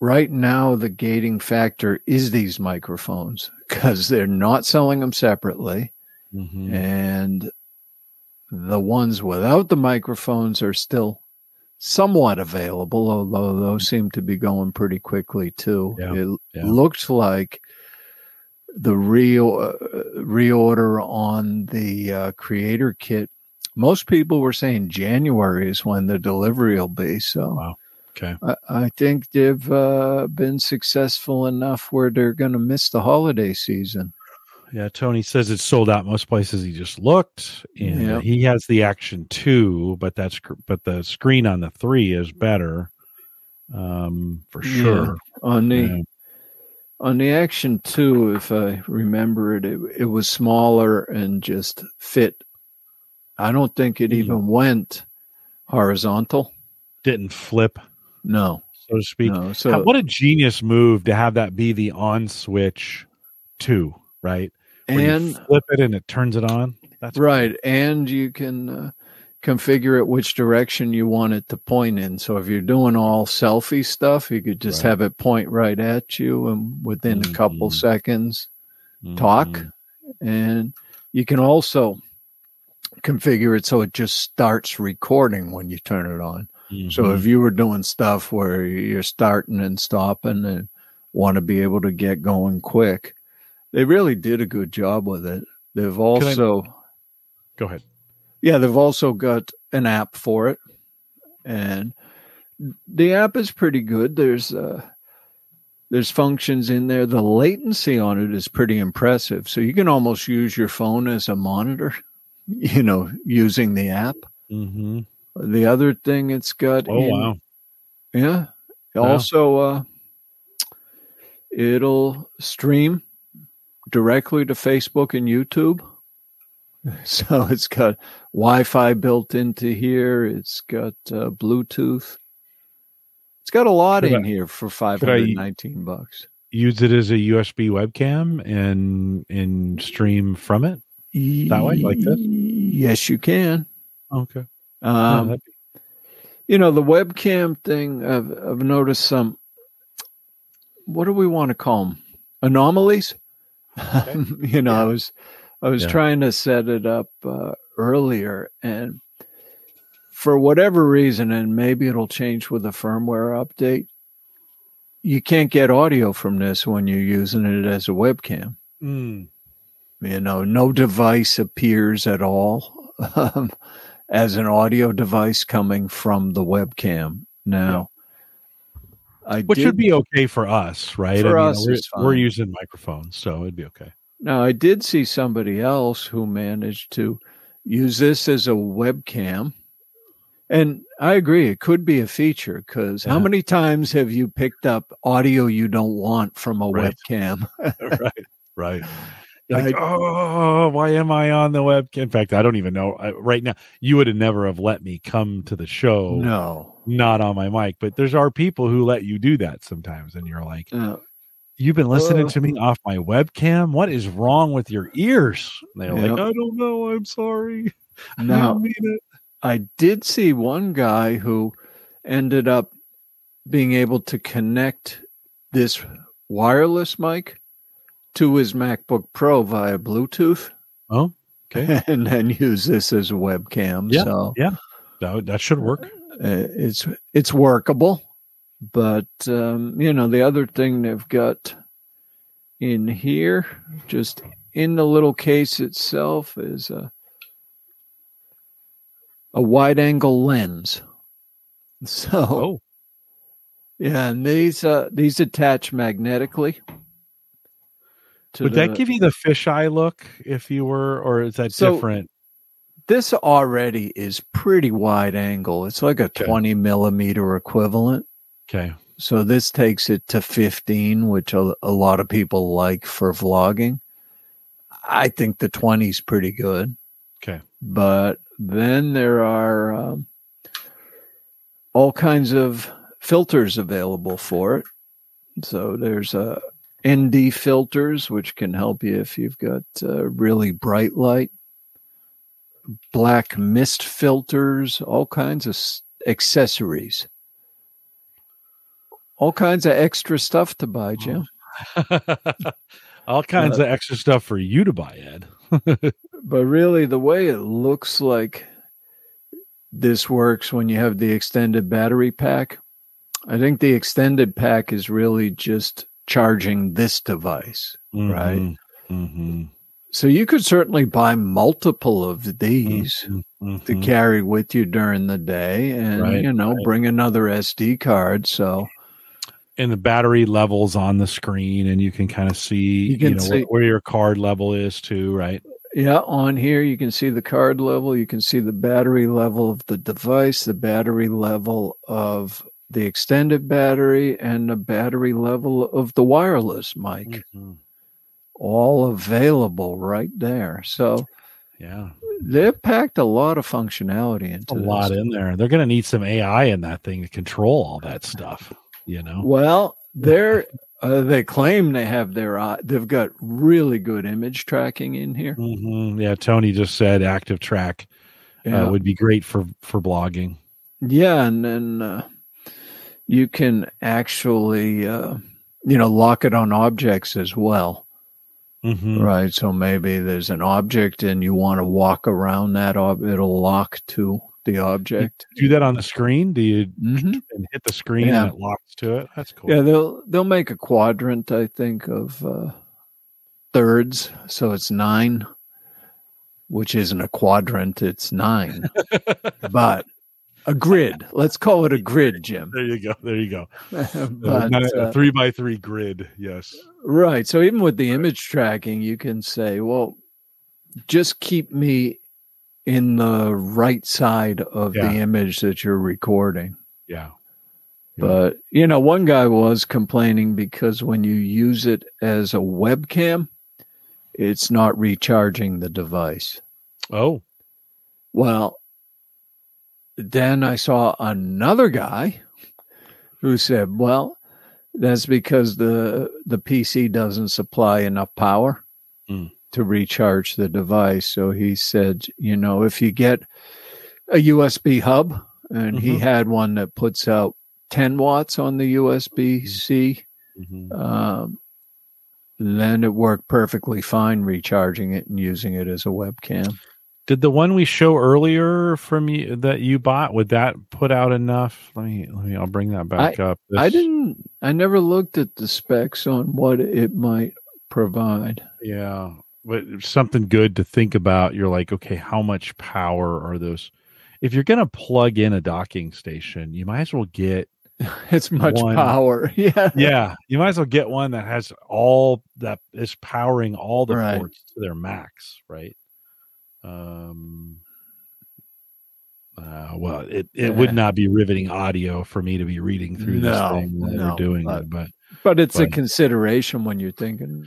Speaker 2: right now the gating factor is these microphones because they're not selling them separately,
Speaker 1: mm-hmm.
Speaker 2: and the ones without the microphones are still somewhat available, although those seem to be going pretty quickly too.
Speaker 1: Yeah,
Speaker 2: it
Speaker 1: yeah.
Speaker 2: looks like the re- uh, reorder on the uh, creator kit. Most people were saying January is when the delivery will be. So,
Speaker 1: wow. okay,
Speaker 2: I, I think they've uh, been successful enough where they're going to miss the holiday season.
Speaker 1: Yeah, Tony says it's sold out most places. He just looked, and yep. he has the Action Two, but that's but the screen on the three is better, um, for sure. Yeah.
Speaker 2: On the on the Action 2, if I remember it, it, it was smaller and just fit. I don't think it even went horizontal.
Speaker 1: Didn't flip.
Speaker 2: No.
Speaker 1: So to speak.
Speaker 2: No, so,
Speaker 1: How, what a genius move to have that be the on switch too, right?
Speaker 2: Where and
Speaker 1: flip it and it turns it on.
Speaker 2: That's right. Cool. And you can uh, configure it which direction you want it to point in. So if you're doing all selfie stuff, you could just right. have it point right at you and within mm-hmm. a couple mm-hmm. seconds mm-hmm. talk. And you can also configure it so it just starts recording when you turn it on. Mm-hmm. So if you were doing stuff where you're starting and stopping and want to be able to get going quick, they really did a good job with it. They've also
Speaker 1: Go ahead.
Speaker 2: Yeah, they've also got an app for it, and the app is pretty good. There's uh, there's functions in there. The latency on it is pretty impressive. So you can almost use your phone as a monitor, you know, using the app.
Speaker 1: Mm-hmm.
Speaker 2: The other thing it's got,
Speaker 1: Oh
Speaker 2: in-
Speaker 1: wow.
Speaker 2: yeah.
Speaker 1: Wow.
Speaker 2: Also, uh, it'll stream directly to Facebook and YouTube. (laughs) So it's got Wi-Fi built into here. It's got uh, Bluetooth. It's got a lot
Speaker 1: Could
Speaker 2: in
Speaker 1: I-
Speaker 2: here for
Speaker 1: I-
Speaker 2: five hundred nineteen bucks.
Speaker 1: Use it as a USB webcam and and stream from it. That way, like this?
Speaker 2: Yes, you can.
Speaker 1: Okay.
Speaker 2: Um,
Speaker 1: be-
Speaker 2: you know the webcam thing i've, I've noticed some what do we want to call them anomalies (laughs) you know i was i was
Speaker 1: Yeah.
Speaker 2: trying to set it up uh, earlier and for whatever reason and maybe it'll change with a firmware update you can't get audio from this when you're using it as a webcam
Speaker 1: Mm.
Speaker 2: You know no device appears at all um, as an audio device coming from the webcam now i
Speaker 1: Which
Speaker 2: did,
Speaker 1: would be okay for us, right?
Speaker 2: For
Speaker 1: I mean,
Speaker 2: us,
Speaker 1: we're, we're using microphones, so it'd be okay.
Speaker 2: now i did see somebody else who managed to use this as a webcam and i agree it could be a feature because how many times have you picked up audio you don't want from a
Speaker 1: Right.
Speaker 2: webcam (laughs)
Speaker 1: right. Right. Like,
Speaker 2: I-
Speaker 1: oh, why am I on the webcam? In fact, I don't even know. I, right now, you would have never have let me come to the show
Speaker 2: no
Speaker 1: not on my mic. But there's are people who let you do that sometimes, and you're like,
Speaker 2: Uh,
Speaker 1: "You've been listening
Speaker 2: Uh.
Speaker 1: to me off my webcam. What is wrong with your ears?" And they're
Speaker 2: Yep.
Speaker 1: like, "I don't know. I'm sorry. (laughs) I mean it."
Speaker 2: I did see one guy who ended up being able to connect this wireless mic to his MacBook Pro via Bluetooth
Speaker 1: Oh, (laughs) okay.
Speaker 2: and then use this as a webcam.
Speaker 1: Yeah,
Speaker 2: So
Speaker 1: That, that should work.
Speaker 2: uh, it's it's workable. But um, you know, the other thing they've got in here, just in the little case itself, is a a wide angle lens. (laughs) So
Speaker 1: Oh,
Speaker 2: yeah, and these uh, these attach magnetically.
Speaker 1: Would that give you the fisheye look if you were, or is that
Speaker 2: So-
Speaker 1: different?
Speaker 2: this already is pretty wide angle. It's like a
Speaker 1: Okay.
Speaker 2: 20 millimeter equivalent.
Speaker 1: Okay.
Speaker 2: So this takes it to 15, which a, a lot of people like for vlogging. I think the 20 is pretty good.
Speaker 1: Okay.
Speaker 2: But then there are um, all kinds of filters available for it. So there's uh, ND filters, which can help you if you've got uh, really bright light, black mist filters, all kinds of s- accessories, all kinds of extra stuff to buy, Jim. (laughs)
Speaker 1: All kinds of extra stuff for you to buy, Ed. (laughs)
Speaker 2: But really, the way it looks like this works when you have the extended battery pack, I think the extended pack is really just charging this device. Right.
Speaker 1: hmm
Speaker 2: So you could certainly buy multiple of these mm-hmm. to mm-hmm. carry with you during the day and,
Speaker 1: Right,
Speaker 2: you know,
Speaker 1: right.
Speaker 2: bring another SD card. So,
Speaker 1: and the battery levels on the screen, and you can kind of see,
Speaker 2: You
Speaker 1: you,
Speaker 2: can
Speaker 1: know,
Speaker 2: see-
Speaker 1: where, where your card level is too, right?
Speaker 2: yeah, on here, you can see the card level, you can see the battery level of the device, the battery level of the extended battery, and the battery level of the wireless mic,
Speaker 1: Mhm.
Speaker 2: all available right there. So,
Speaker 1: Yeah,
Speaker 2: they've packed a lot of functionality into
Speaker 1: a
Speaker 2: into
Speaker 1: lot in there. They're going to need some AI in that thing to control all that stuff. You know,
Speaker 2: Well, they're uh, they claim they have their eye. They've got really good image tracking in here.
Speaker 1: Mhm. yeah. Tony just said active track
Speaker 2: Yeah,
Speaker 1: uh, would be great for for vlogging.
Speaker 2: yeah, and then uh, you can actually uh, you know lock it on objects as well,
Speaker 1: Mhm.
Speaker 2: right? So maybe there's an object and you want to walk around that ob- it'll lock to the object.
Speaker 1: Do that on the screen. Do you
Speaker 2: hmm
Speaker 1: and hit the screen
Speaker 2: Yeah.
Speaker 1: and it locks to it? That's cool.
Speaker 2: Yeah, they'll they'll make a quadrant, I think, of uh, thirds, so it's nine which isn't a quadrant, it's nine. (laughs) but a grid. Let's call it a grid, Jim.
Speaker 1: There you go. There you go. (laughs)
Speaker 2: but,
Speaker 1: a
Speaker 2: uh,
Speaker 1: three by three grid. Yes.
Speaker 2: Right. So even with the image tracking, you can say, well, just keep me in the right side of
Speaker 1: Yeah.
Speaker 2: the image that you're recording.
Speaker 1: Yeah.
Speaker 2: But, you know, one guy was complaining because when you use it as a webcam, it's not recharging the device.
Speaker 1: Oh.
Speaker 2: Well, then I saw another guy who said, "Well, that's because the the PC doesn't supply enough power
Speaker 1: Mm.
Speaker 2: to recharge the device." So he said, "You know, if you get a USB hub, and he
Speaker 1: Mhm.
Speaker 2: had one that puts out 10 watts on the USB C,
Speaker 1: Mhm.
Speaker 2: um, then it worked perfectly fine recharging it and using it as a webcam."
Speaker 1: Did the one we show earlier from you that you bought would that put out enough? Let me let me I'll bring that back up.
Speaker 2: I didn't. I never looked at the specs on what it might provide.
Speaker 1: Yeah, but something good to think about. You're like, okay, how much power are those? If you're going to plug in a docking station, you might as well get (laughs)
Speaker 2: It's much
Speaker 1: One.
Speaker 2: power. (laughs) Yeah.
Speaker 1: yeah, you might as well get one that has all that is powering all the
Speaker 2: Right.
Speaker 1: ports to their max, right? Um. Uh, well, it, it would not be riveting audio for me to be reading through
Speaker 2: No,
Speaker 1: this thing while
Speaker 2: no,
Speaker 1: we're doing
Speaker 2: but-
Speaker 1: it, but
Speaker 2: But it's a consideration when you're thinking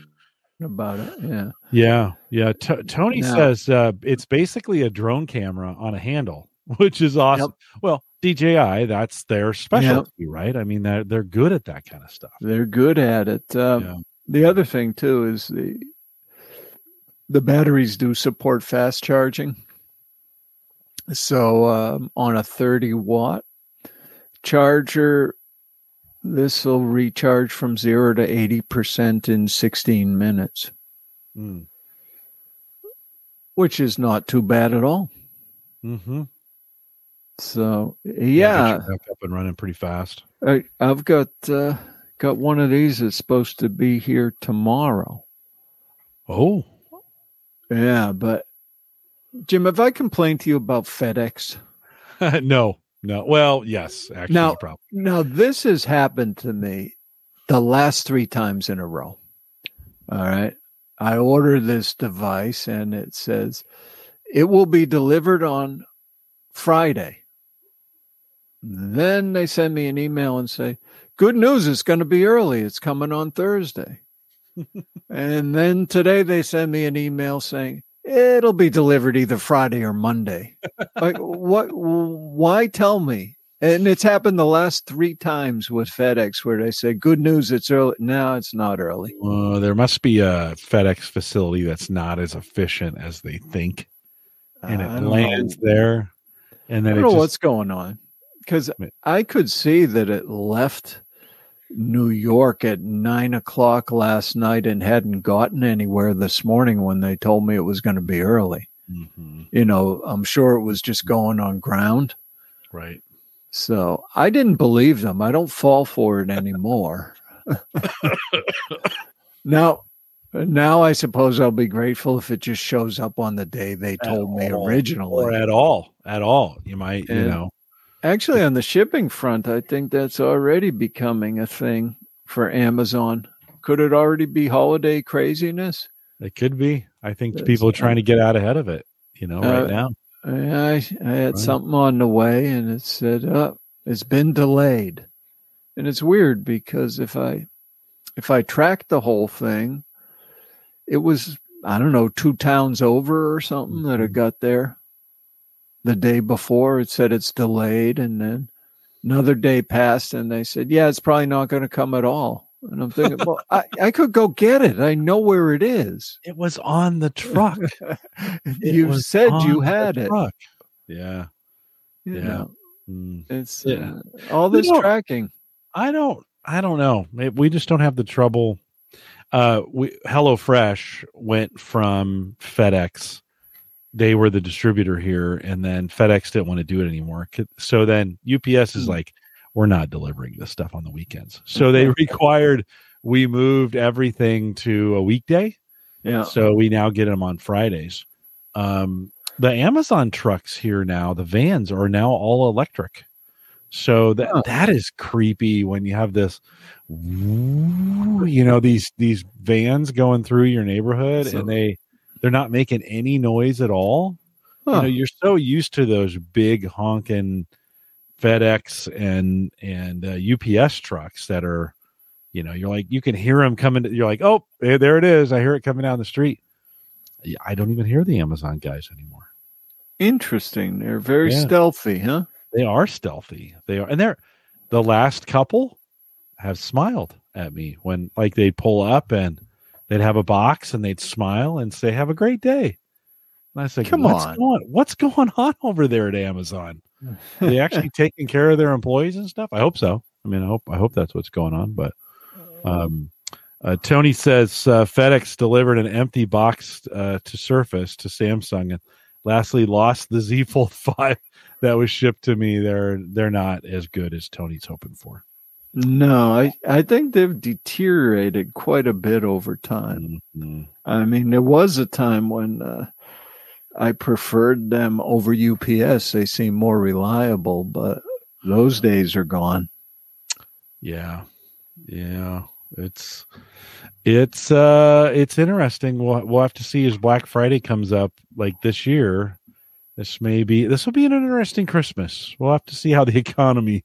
Speaker 2: about it. Yeah.
Speaker 1: Yeah, yeah. T- Tony
Speaker 2: Now-
Speaker 1: says uh, it's basically a drone camera on a handle, (laughs) which is awesome. Well, DJI, that's their specialty, right? I mean, they're they're good at that kind of stuff.
Speaker 2: They're good at it. Um,
Speaker 1: Yeah.
Speaker 2: The other thing too is the the batteries do support fast charging. So um, on a 30 watt charger, this will recharge from zero to 80% in 16 minutes,
Speaker 1: Mm.
Speaker 2: which is not too bad at all.
Speaker 1: Mm-hmm.
Speaker 2: So yeah,
Speaker 1: back up and running pretty fast.
Speaker 2: I, I've got uh, got one of these that's supposed to be here tomorrow.
Speaker 1: Oh,
Speaker 2: Yeah, but Jim, have I complained to you about FedEx? (laughs)
Speaker 1: no, no. Well, yes, actually,
Speaker 2: Now-
Speaker 1: probably.
Speaker 2: Now, this has happened to me the last three times in a row. All right. I order this device and it says it will be delivered on Friday. Then they send me an email and say, Good news, it's going to be early. It's coming on Thursday. And then today they send me an email saying, It'll be delivered either Friday or Monday. like, what? Why tell me? And it's happened the last three times with FedEx where they say, Good news, it's early. No, it's not early.
Speaker 1: Uh, there must be a FedEx facility that's not as efficient as they think, and it
Speaker 2: don't know.
Speaker 1: lands there, and then
Speaker 2: I
Speaker 1: don't
Speaker 2: know
Speaker 1: just
Speaker 2: what's going on because I could see that it left New York at nine o'clock last night and hadn't gotten anywhere this morning when they told me it was going to be early.
Speaker 1: Mhm,
Speaker 2: You know, I'm sure it was just going on ground.
Speaker 1: right.
Speaker 2: So I didn't believe them. I don't fall for it anymore. (laughs) now, now I suppose I'll be grateful if it just shows up on the day they told me
Speaker 1: all,
Speaker 2: originally.
Speaker 1: or at all, at all. You might, you know,
Speaker 2: Actually, on the shipping front, I think that's already becoming a thing for Amazon. Could it already be holiday craziness?
Speaker 1: it could be. I think
Speaker 2: That's-
Speaker 1: people are trying to get out ahead of it. You know,
Speaker 2: Uh,
Speaker 1: right now.
Speaker 2: I, I had
Speaker 1: Right.
Speaker 2: something on the way and it said, oh, it's been delayed. And it's weird because if I if I tracked the whole thing, it was I don't know, two towns over or something that it
Speaker 1: Mhm.
Speaker 2: got there. The day before it said it's delayed and then another day passed and they said, Yeah, it's probably not going to come at all. And I'm thinking, well, I, (laughs) I could go get it. I know where it is.
Speaker 1: It was on the truck. (laughs)
Speaker 2: You said you had it.
Speaker 1: truck. Yeah.
Speaker 2: You
Speaker 1: Yeah.
Speaker 2: know,
Speaker 1: Mm.
Speaker 2: it's
Speaker 1: Yeah.
Speaker 2: uh, all
Speaker 1: You
Speaker 2: this
Speaker 1: know-
Speaker 2: tracking.
Speaker 1: I don't I don't know. Maybe we just don't have the trouble. Uh we HelloFresh went from FedEx. They were the distributor here, and then FedEx didn't want to do it anymore. So then UPS is
Speaker 2: Hmm.
Speaker 1: like, we're not delivering this stuff on the weekends. So they (laughs) required we moved everything to a weekday.
Speaker 2: Yeah.
Speaker 1: So we now get them on Fridays. um, the Amazon trucks here now, the vans are now all electric. So that that is creepy when you have this, you know, these these vans going through your neighborhood
Speaker 2: So-
Speaker 1: and they they're not making any noise at all.
Speaker 2: Huh.
Speaker 1: You know, you're so used to those big honking FedEx and and uh, UPS trucks that are, you know, you're like you can hear them coming. You're like, oh, there it is. I hear it coming down the street. I don't even hear the Amazon guys anymore.
Speaker 2: Interesting. They're very
Speaker 1: Yeah.
Speaker 2: stealthy, huh?
Speaker 1: They are stealthy. They are, and they're the last couple have smiled at me when like they'd pull up and they'd have a box and they'd smile and say, "Have a great day." And I said,
Speaker 2: Come
Speaker 1: what's
Speaker 2: on.
Speaker 1: going, what's going on over there at Amazon? Are they (laughs) actually taking care of their employees and stuff? I hope so. I mean, I hope I hope that's what's going on. But um, uh, Tony says uh, FedEx delivered an empty box uh, to Surface to Samsung, and lastly lost the Z Fold (laughs) Five that was shipped to me. They're they're not as good as Tony's hoping for.
Speaker 2: No, I, I think they've deteriorated quite a bit over time.
Speaker 1: Mhm.
Speaker 2: I mean, there was a time when uh, I preferred them over UPS. They seem more reliable, but those days are gone.
Speaker 1: Yeah, yeah. It's it's uh it's interesting. We'll we'll have to see as Black Friday comes up like this year. This may be this will be an interesting Christmas. We'll have to see how the (laughs) economy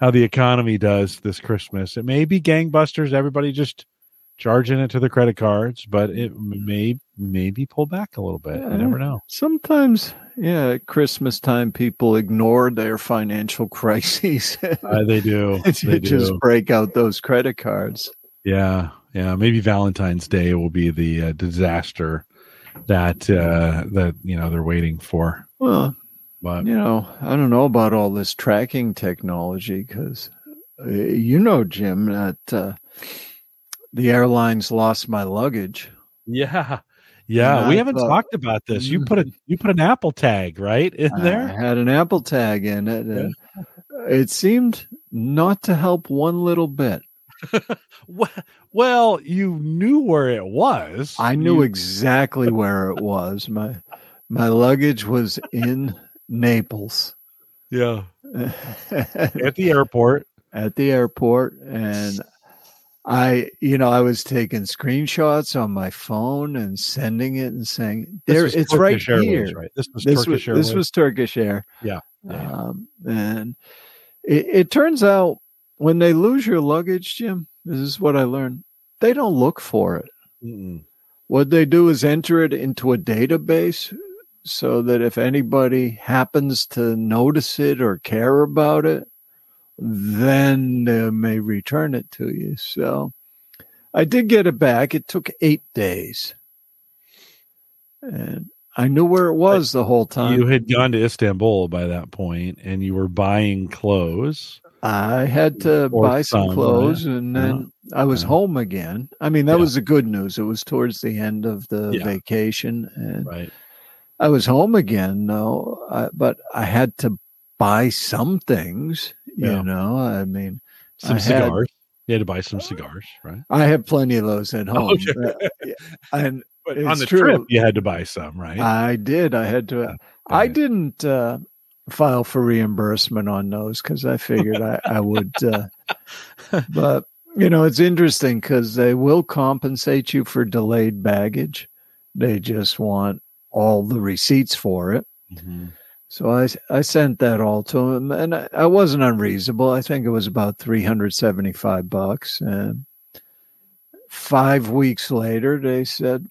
Speaker 1: how the economy does this Christmas. It may be gangbusters. Everybody just charging it to the credit cards, but it may maybe pull back a little bit. You never know.
Speaker 2: Sometimes, yeah, at Christmas time, people ignore their financial (laughs) crises.
Speaker 1: Uh, they do. (laughs) They
Speaker 2: just
Speaker 1: do.
Speaker 2: break out those credit cards.
Speaker 1: Yeah, yeah. Maybe Valentine's Day will be the uh, disaster that uh, that you know they're waiting for.
Speaker 2: Well,
Speaker 1: But
Speaker 2: you know, I don't know about all this tracking technology because you know, Jim, that uh, the airlines lost my luggage.
Speaker 1: yeah, yeah.
Speaker 2: And
Speaker 1: We
Speaker 2: I
Speaker 1: haven't
Speaker 2: thought-
Speaker 1: talked about this. You put a you put an Apple tag right in there.
Speaker 2: I had an Apple tag in it, and it seemed not to help one little bit. (laughs)
Speaker 1: Well, you knew where it was.
Speaker 2: I knew
Speaker 1: You-
Speaker 2: exactly where it was. My my luggage was in Naples
Speaker 1: yeah, (laughs)
Speaker 2: at
Speaker 1: the airport.
Speaker 2: At the airport, and I, you know, I was taking screenshots on my phone and sending it and saying, "There, it's right
Speaker 1: Airways,
Speaker 2: here."
Speaker 1: Right. This was
Speaker 2: This
Speaker 1: Turkish
Speaker 2: was
Speaker 1: Airways.
Speaker 2: this was Turkish Air.
Speaker 1: Yeah, yeah.
Speaker 2: Um, and it, it turns out when they lose your luggage, Jim, this is what I learned. They don't look for it.
Speaker 1: Mm-mm.
Speaker 2: What they do is enter it into a database so that if anybody happens to notice it or care about it, then they may return it to you. So I did get it back. It took eight days. And I knew where it was the whole time.
Speaker 1: You had gone to Istanbul by that point, and you were buying clothes.
Speaker 2: I had to buy some
Speaker 1: some,
Speaker 2: clothes and
Speaker 1: Uh-huh.
Speaker 2: then I was
Speaker 1: Yeah.
Speaker 2: home again. I mean, that
Speaker 1: Yeah.
Speaker 2: was the good news. It was towards the end of the
Speaker 1: Yeah.
Speaker 2: vacation and
Speaker 1: Right.
Speaker 2: I was home again, no, I, but I had to buy some things, you
Speaker 1: Yeah.
Speaker 2: know. I mean,
Speaker 1: Some
Speaker 2: I had-
Speaker 1: cigars. You had to buy some cigars, right?
Speaker 2: I have plenty of those at (laughs) home.
Speaker 1: Okay.
Speaker 2: Uh, yeah, and
Speaker 1: But on the
Speaker 2: true.
Speaker 1: trip, you had to buy some, right?
Speaker 2: I did. I had to. I didn't uh, file for reimbursement on those because I figured I, I would. Uh, but you know, it's interesting because they will compensate you for delayed baggage. They just want all the receipts for it.
Speaker 1: Mhm.
Speaker 2: So I I sent that all to him, and I, I wasn't unreasonable. I think it was about three hundred seventy five bucks. And five weeks later, they said,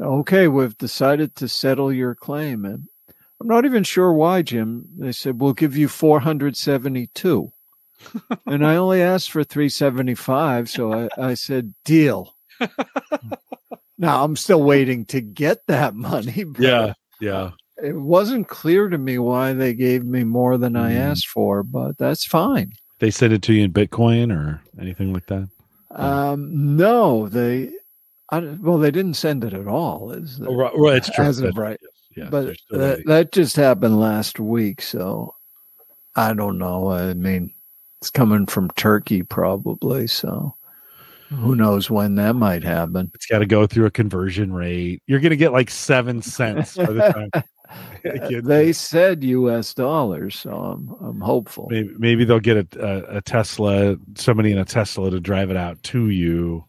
Speaker 2: "Okay, we've decided to settle your claim." And I'm not even sure why, Jim. They said we'll give you four hundred seventy two, (laughs) and I only asked for three seventy five. So I, I said, "Deal." (laughs) now I'm still waiting to get (laughs) that money. but-
Speaker 1: Yeah, yeah.
Speaker 2: it wasn't clear to me why they gave me more than I
Speaker 1: Mm.
Speaker 2: asked for, but that's fine.
Speaker 1: They send it to you in Bitcoin or anything like that.
Speaker 2: Um, no, they, I, well, they didn't send it at all. Is
Speaker 1: Oh, right, right, it's true.
Speaker 2: As of right.
Speaker 1: yes, yes,
Speaker 2: but that, that just happened last week, so I don't know. I mean, it's coming from Turkey, probably. So Who knows when that might happen?
Speaker 1: It's got to go through a conversion rate. You're going to get like seven cents by the time. (laughs)
Speaker 2: they said U.S. dollars, so I'm I'm hopeful.
Speaker 1: Maybe, maybe they'll get a, a, a Tesla, somebody in a Tesla to drive it out to you.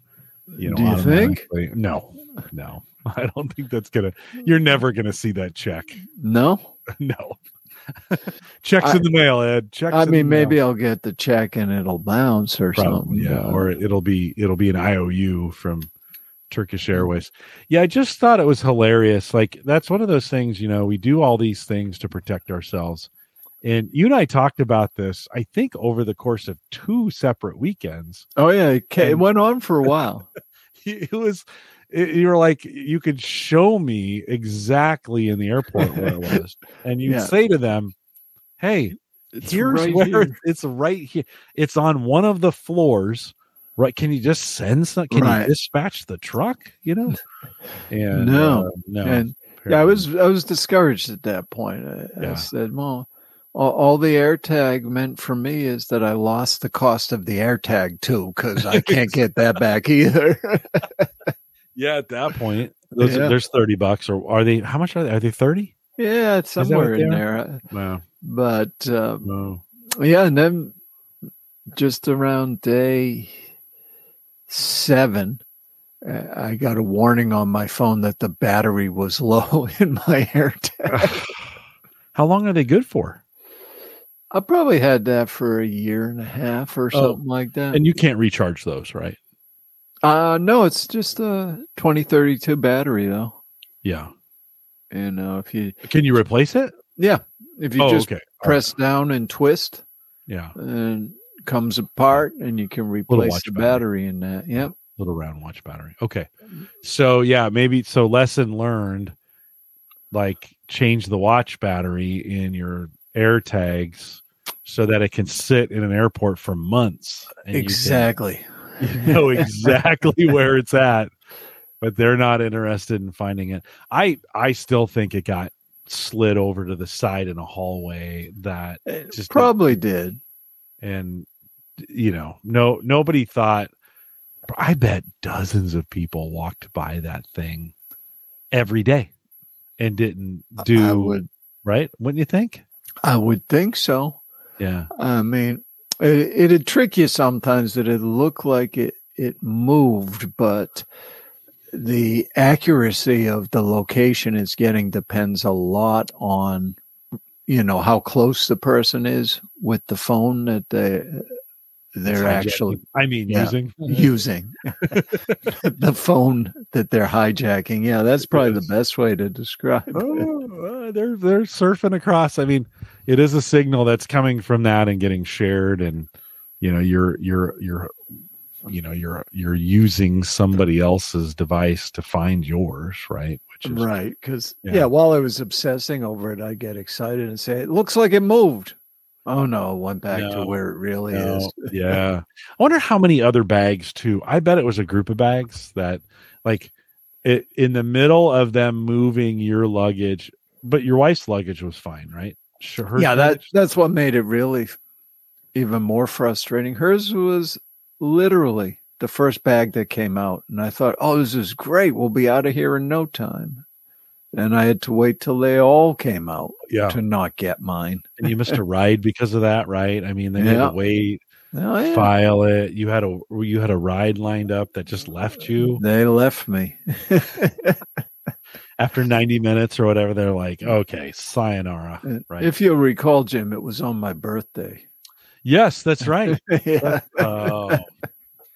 Speaker 1: You know,
Speaker 2: Do you think?
Speaker 1: No, no, (laughs) I don't think that's gonna. You're never gonna see that check.
Speaker 2: No, (laughs)
Speaker 1: no. (laughs) Checks I, in the mail, Ed. Checks.
Speaker 2: I mean, maybe mail. I'll get the check and it'll bounce or Probably,
Speaker 1: something. Yeah, or it'll be it'll be an IOU from Turkish Airways. Yeah, I just thought it was hilarious. Like that's one of those things, you know, we do all these things to protect ourselves. And you and I talked about this, I think, over the course of two separate weekends.
Speaker 2: Oh yeah, it, it went on for a while. (laughs)
Speaker 1: it was you were like you could show me exactly in the airport where it (laughs) was and you yeah. say to them hey it's here's right where here. (laughs) it's right here it's on one of the floors right can you just send some can right. you dispatch the truck you know
Speaker 2: and no uh, no and yeah i was i was discouraged at that point i, yeah. I said well all, all, the AirTag meant for me is that I lost the cost of the AirTag too, because I (laughs) can't get that back either.
Speaker 1: Yeah, at that point, those, yeah. there's 30 bucks, or are they, how much are they? Are they 30?
Speaker 2: Yeah, it's somewhere in there. Wow. But, um, wow. yeah, and then just around day seven, uh, I got a warning on my phone that the battery was (laughs) low in my AirTag. (laughs)
Speaker 1: How long are they good for?
Speaker 2: I probably had that for a year and a half or oh, something like that.
Speaker 1: And you can't recharge those, right?
Speaker 2: Uh no, it's just a 2032 battery though.
Speaker 1: Yeah.
Speaker 2: And uh, if you
Speaker 1: Can you replace it?
Speaker 2: Yeah. If you oh, just okay. press right. down and twist.
Speaker 1: Yeah.
Speaker 2: And comes apart and you can replace the battery. battery in that. Yep.
Speaker 1: Little round watch battery. Okay. So yeah, maybe so lesson learned like change the watch battery in your air tags so that it can sit in an airport for months.
Speaker 2: exactly.
Speaker 1: Can, you (laughs) know exactly where it's at, but they're not interested in finding it. I I still think it got slid over to the side in a hallway that
Speaker 2: it just probably did.
Speaker 1: And you know, no nobody thought I bet dozens of people walked by that thing every day and didn't do would, right? Wouldn't you think?
Speaker 2: I would think so.
Speaker 1: Yeah.
Speaker 2: I mean, it, it'd trick you sometimes that it looked like it, it moved, but the accuracy of the location it's getting depends a lot on, you know, how close the person is with the phone that they, they're actually
Speaker 1: i mean yeah, using. (laughs)
Speaker 2: Using. (laughs) The phone that they're hijacking. Yeah that's probably the best way to describe oh,
Speaker 1: uh, they're they're surfing across. I mean it is a signal that's coming from that and getting shared and you know you're you're you're you know you're you're using somebody else's device to find yours right
Speaker 2: which is right because yeah. yeah while i was obsessing over it i get excited and say it looks like it moved Oh no, went back no, to where it really no, is. (laughs)
Speaker 1: yeah. I wonder how many other bags too. I bet it was a group of bags that like it in the middle of them moving your luggage, but your wife's luggage was fine, right?
Speaker 2: Sure. Yeah, that that's what made it really even more frustrating. Hers was literally the first bag that came out, and I thought, "Oh, this is great. We'll be out of here in no time." and I had to wait till they all came out yeah. to not get mine.
Speaker 1: and you missed a ride because of that, right? I mean, they yeah. had to wait, oh, yeah. file it. You had a you had a ride lined up that just left you.
Speaker 2: They left me. (laughs)
Speaker 1: After 90 minutes or whatever, they're like, okay, sayonara. Right.
Speaker 2: If you'll recall, Jim, it was on my birthday.
Speaker 1: Yes, that's (laughs) right. yeah. Oh,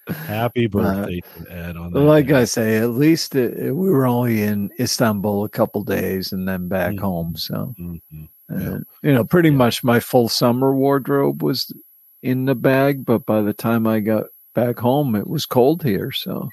Speaker 1: Happy (laughs) uh, birthday uh, Ed! On
Speaker 2: like day. I say, at least it, it, we were only in Istanbul a couple days and then back mm-hmm. home. So, mm-hmm. yeah. you know, pretty yeah. much my full summer wardrobe was in the bag. But by the time I got back home, it was cold here. So,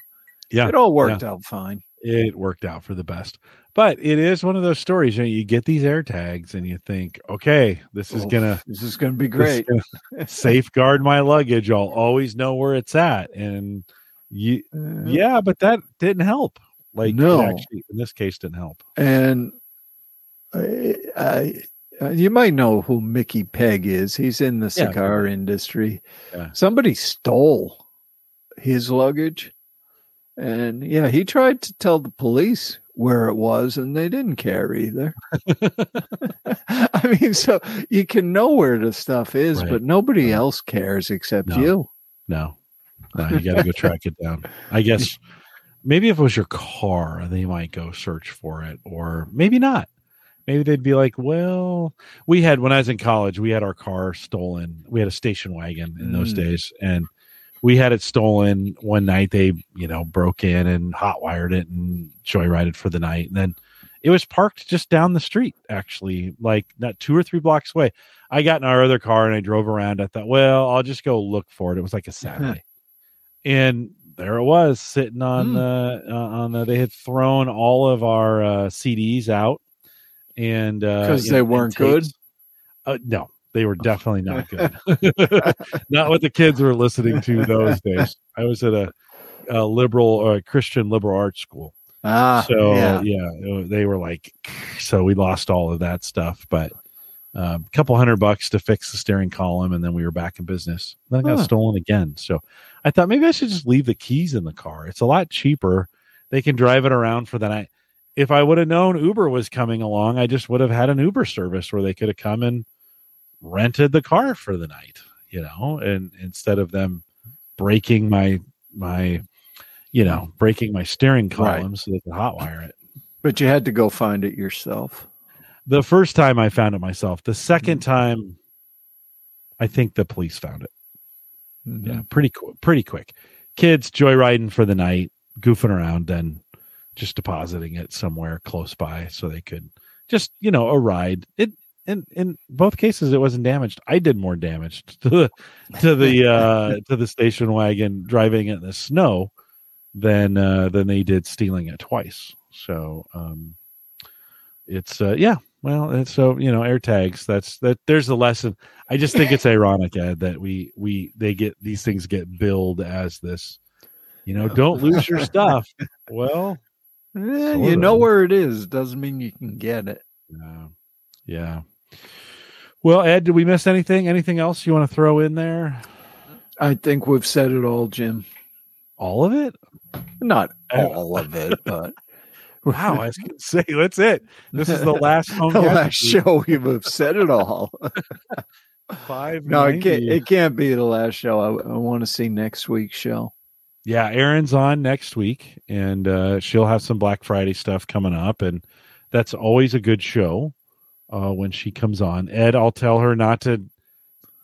Speaker 2: yeah, it all worked out fine.
Speaker 1: It worked out for the best. But it is one of those stories. You, know, you get these air tags and you think, okay, this is gonna
Speaker 2: this is gonna be great.
Speaker 1: Gonna (laughs) safeguard my luggage. I'll always know where it's at. And you, uh, yeah, but that didn't help. Like no, actually, in this case, didn't help.
Speaker 2: And I, I uh, you might know who Mickey Peg is. He's in the cigar yeah, industry. Yeah. Somebody stole his luggage. And yeah, he tried to tell the police where it was and they didn't care either. (laughs) I mean, so you can know where the stuff is,
Speaker 1: Right.
Speaker 2: but nobody else cares except
Speaker 1: No.
Speaker 2: you.
Speaker 1: No, no, you got to go track it down. I guess maybe if it was your car, they might go search for it, or maybe not. Maybe they'd be like, "Well, we had when I was in college, we had our car stolen. We had a station wagon in those
Speaker 2: Mm.
Speaker 1: days, and we had it stolen one night. They, you know, broke in and hotwired it and joyrided for the night, and then." It was parked just down the street, actually, like not two or three blocks away. I got in our other car and I drove around. I thought, well, I'll just go look for it. It was like a (laughs) Saturday, and there it was sitting on the uh, on the. They had thrown all of our uh, CDs out, and uh,
Speaker 2: 'Cause
Speaker 1: you
Speaker 2: they
Speaker 1: know,
Speaker 2: weren't good?
Speaker 1: Uh, no, they were (laughs) definitely not good. (laughs) not what the kids were listening to those days. I was at a, a liberal or a Christian liberal arts school.
Speaker 2: Ah,
Speaker 1: So
Speaker 2: yeah.
Speaker 1: yeah. they were like, so we lost all of that stuff, but a couple hundred bucks to fix the steering column, and then we were back in business. Then it got
Speaker 2: Huh.
Speaker 1: stolen again. So I thought maybe I should just leave the keys in the car. It's a lot cheaper. They can drive it around for the night. If I would have known Uber was coming along, I just would have had an Uber service where they could have come and rented the car for the night, you know, and instead of them breaking my my you know, breaking my steering
Speaker 2: Right.
Speaker 1: column so they could hotwire it.
Speaker 2: But you had to go find it yourself.
Speaker 1: The first time I found it myself. The second
Speaker 2: Mm.
Speaker 1: time, I think the police found it.
Speaker 2: Mhm.
Speaker 1: Yeah, pretty qu- pretty quick. Kids joyriding for the night, goofing around, then just depositing it somewhere close by so they could just you know a ride. It in in both cases it wasn't damaged. I did more damage (laughs) to the to the uh (laughs) to the station wagon driving it in the snow than uh than they did stealing it twice. So um it's uh yeah well it's so you know air tags that's that there's a lesson i just think it's ironic ed that we we they get these things get billed as this you know don't lose your (laughs) stuff well Sort
Speaker 2: you know where it is. Doesn't mean you can get it.
Speaker 1: yeah yeah well ed did we miss anything anything else you want to throw in there
Speaker 2: I think we've said it all, Jim.
Speaker 1: all of it
Speaker 2: Not
Speaker 1: Uh,
Speaker 2: all of it, but (laughs)
Speaker 1: wow i was gonna say that's it this is the (laughs) last home
Speaker 2: the last show we've said it all.
Speaker 1: five (laughs)
Speaker 2: no, it can't. It can't be the last show. I, I want to see next week's show.
Speaker 1: yeah erin's on next week and uh she'll have some black friday stuff coming up and that's always a good show uh when she comes on ed i'll tell her not to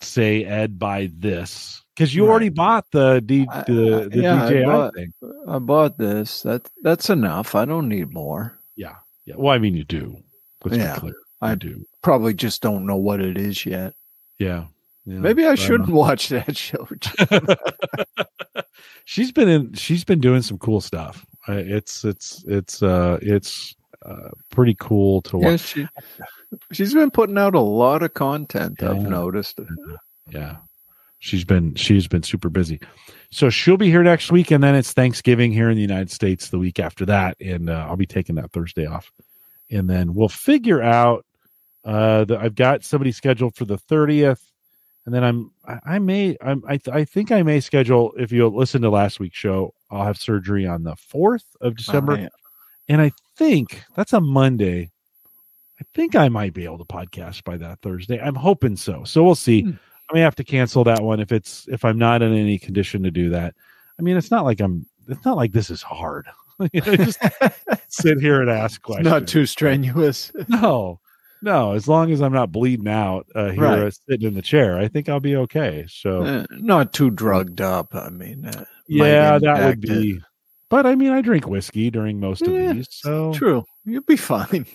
Speaker 1: say ed buy this because you
Speaker 2: Right.
Speaker 1: already bought the D,
Speaker 2: I-
Speaker 1: the, the
Speaker 2: yeah, I bought-
Speaker 1: thing
Speaker 2: I bought this. That that's enough. I don't need more.
Speaker 1: yeah yeah well i mean you do let's
Speaker 2: Yeah,
Speaker 1: be clear
Speaker 2: I-
Speaker 1: i do
Speaker 2: Probably just don't know what it is yet.
Speaker 1: yeah, yeah
Speaker 2: Maybe I shouldn't
Speaker 1: know.
Speaker 2: watch that show. (laughs)
Speaker 1: She's been in she's been doing some cool stuff it's it's it's uh it's uh pretty cool to watch
Speaker 2: yeah, she she's been putting out a lot of content. I've noticed.
Speaker 1: yeah she's been she's been super busy so she'll be here next week and then it's thanksgiving here in the united states the week after that and uh, i'll be taking that thursday off and then we'll figure out uh the, i've got somebody scheduled for the 30th and then i'm i, I may I'm, I, th- I think i may schedule if you listen to last week's show i'll have surgery on the 4th of december
Speaker 2: Oh, yeah.
Speaker 1: And I think that's a Monday. I think I might be able to podcast by that Thursday. I'm hoping so. So we'll see.
Speaker 2: Hmm.
Speaker 1: I may have to cancel that one if it's if I'm not in any condition to do that. I mean, it's not like I'm. It's not like this is hard. (laughs) You know, just (laughs) sit here and ask
Speaker 2: It's
Speaker 1: questions.
Speaker 2: not too strenuous. (laughs)
Speaker 1: No, no. As long as I'm not bleeding out uh, here
Speaker 2: Right.
Speaker 1: uh, sitting in the chair, I think I'll be okay. So
Speaker 2: Uh, not too drugged up. I mean, uh,
Speaker 1: yeah, that would
Speaker 2: be it.
Speaker 1: But I mean, I drink whiskey during most of
Speaker 2: Yeah,
Speaker 1: these, so
Speaker 2: true. You'll be (laughs) fine.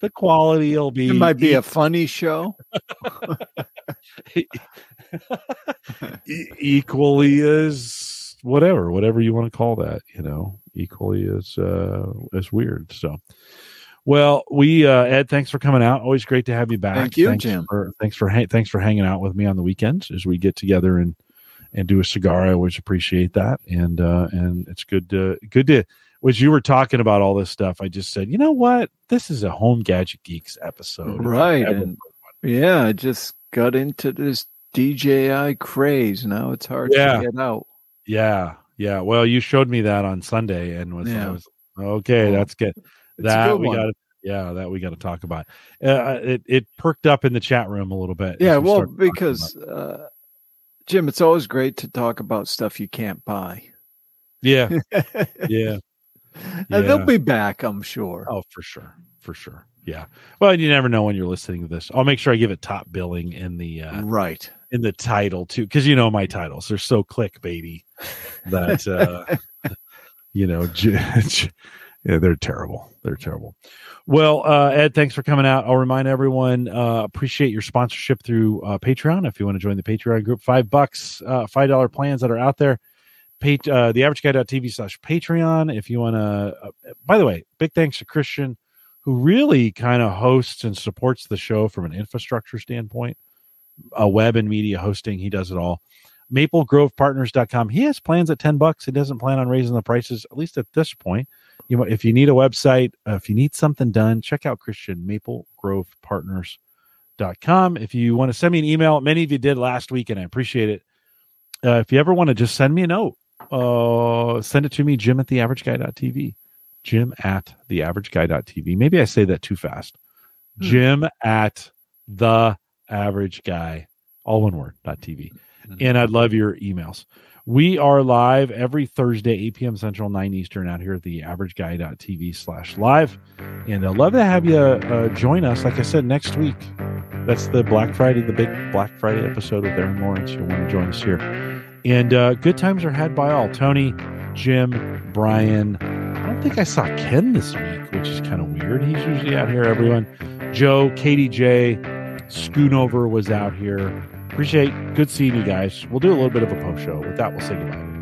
Speaker 1: the quality will be.
Speaker 2: It might be a funny show. (laughs)
Speaker 1: equally as whatever whatever you want to call that you know equally as uh as weird so well we uh ed thanks for coming out always great to have you back
Speaker 2: Thank you,
Speaker 1: thanks
Speaker 2: Jim.
Speaker 1: for, thanks for ha- thanks for hanging out with me on the weekends as we get together and and do a cigar i always appreciate that and uh and it's good to good to as you were talking about all this stuff i just said you know what this is a home gadget geeks episode
Speaker 2: Right, and- Yeah, I just got into this DJI craze. Now it's hard
Speaker 1: Yeah.
Speaker 2: to get out.
Speaker 1: Yeah, Yeah. Well, you showed me that on Sunday and was,
Speaker 2: Yeah.
Speaker 1: was okay. That's good.
Speaker 2: It's
Speaker 1: that we got. Yeah, that we got to talk about. Uh, it it perked up in the chat room a little bit.
Speaker 2: Yeah, well, because uh, Jim, it's always great to talk about stuff you can't buy.
Speaker 1: yeah, (laughs)
Speaker 2: and
Speaker 1: yeah.
Speaker 2: they'll be back, I'm sure.
Speaker 1: Oh, for sure, for sure. Yeah. Well, you never know when you're listening to this. I'll make sure I give it top billing in the uh,
Speaker 2: right.
Speaker 1: in the title too, because you know my titles they're so clickbaity that uh, (laughs) you know, j- (laughs) j- yeah, they're terrible. They're terrible. Well, uh, Ed, thanks for coming out. I'll remind everyone uh, appreciate your sponsorship through uh, Patreon. If you want to join the Patreon group, five bucks, uh, five dollar plans that are out there. Pay, uh, the average guy.tv slash Patreon. If you want to, uh, by the way, big thanks to Christian, who really kind of hosts and supports the show from an infrastructure standpoint, uh, web and media hosting. He does it all. MapleGrovePartners.com. He has plans at 10 bucks. He doesn't plan on raising the prices, at least at this point. You know, if you need a website, uh, if you need something done, check out Christian MapleGrovePartners.com. If you want to send me an email, many of you did last week, and I appreciate it. Uh, if you ever want to just send me a note, uh, send it to me, Jim at theaverageguy.tv. Jim at theaverageguy.tv. Maybe I say that too fast.
Speaker 2: Hmm.
Speaker 1: Jim at the average guy, all one word, dot TV.
Speaker 2: Mhm.
Speaker 1: And I'd love your emails. We are live every Thursday, 8 p.m. Central, 9 Eastern, out here at the averageguy.tv slash live. And I'd love to have you uh, join us, like I said, next week. That's the Black Friday, the big Black Friday episode with Erin Lawrence. You'll want to join us here. And uh, good times are had by all. Tony, Jim, Brian. I don't think I saw Ken this week, which is kind of weird. He's usually out here, everyone. Joe, Katie J, Schoonover was out here. Appreciate good seeing you guys. We'll do a little bit of a post show. With that, we'll say goodbye.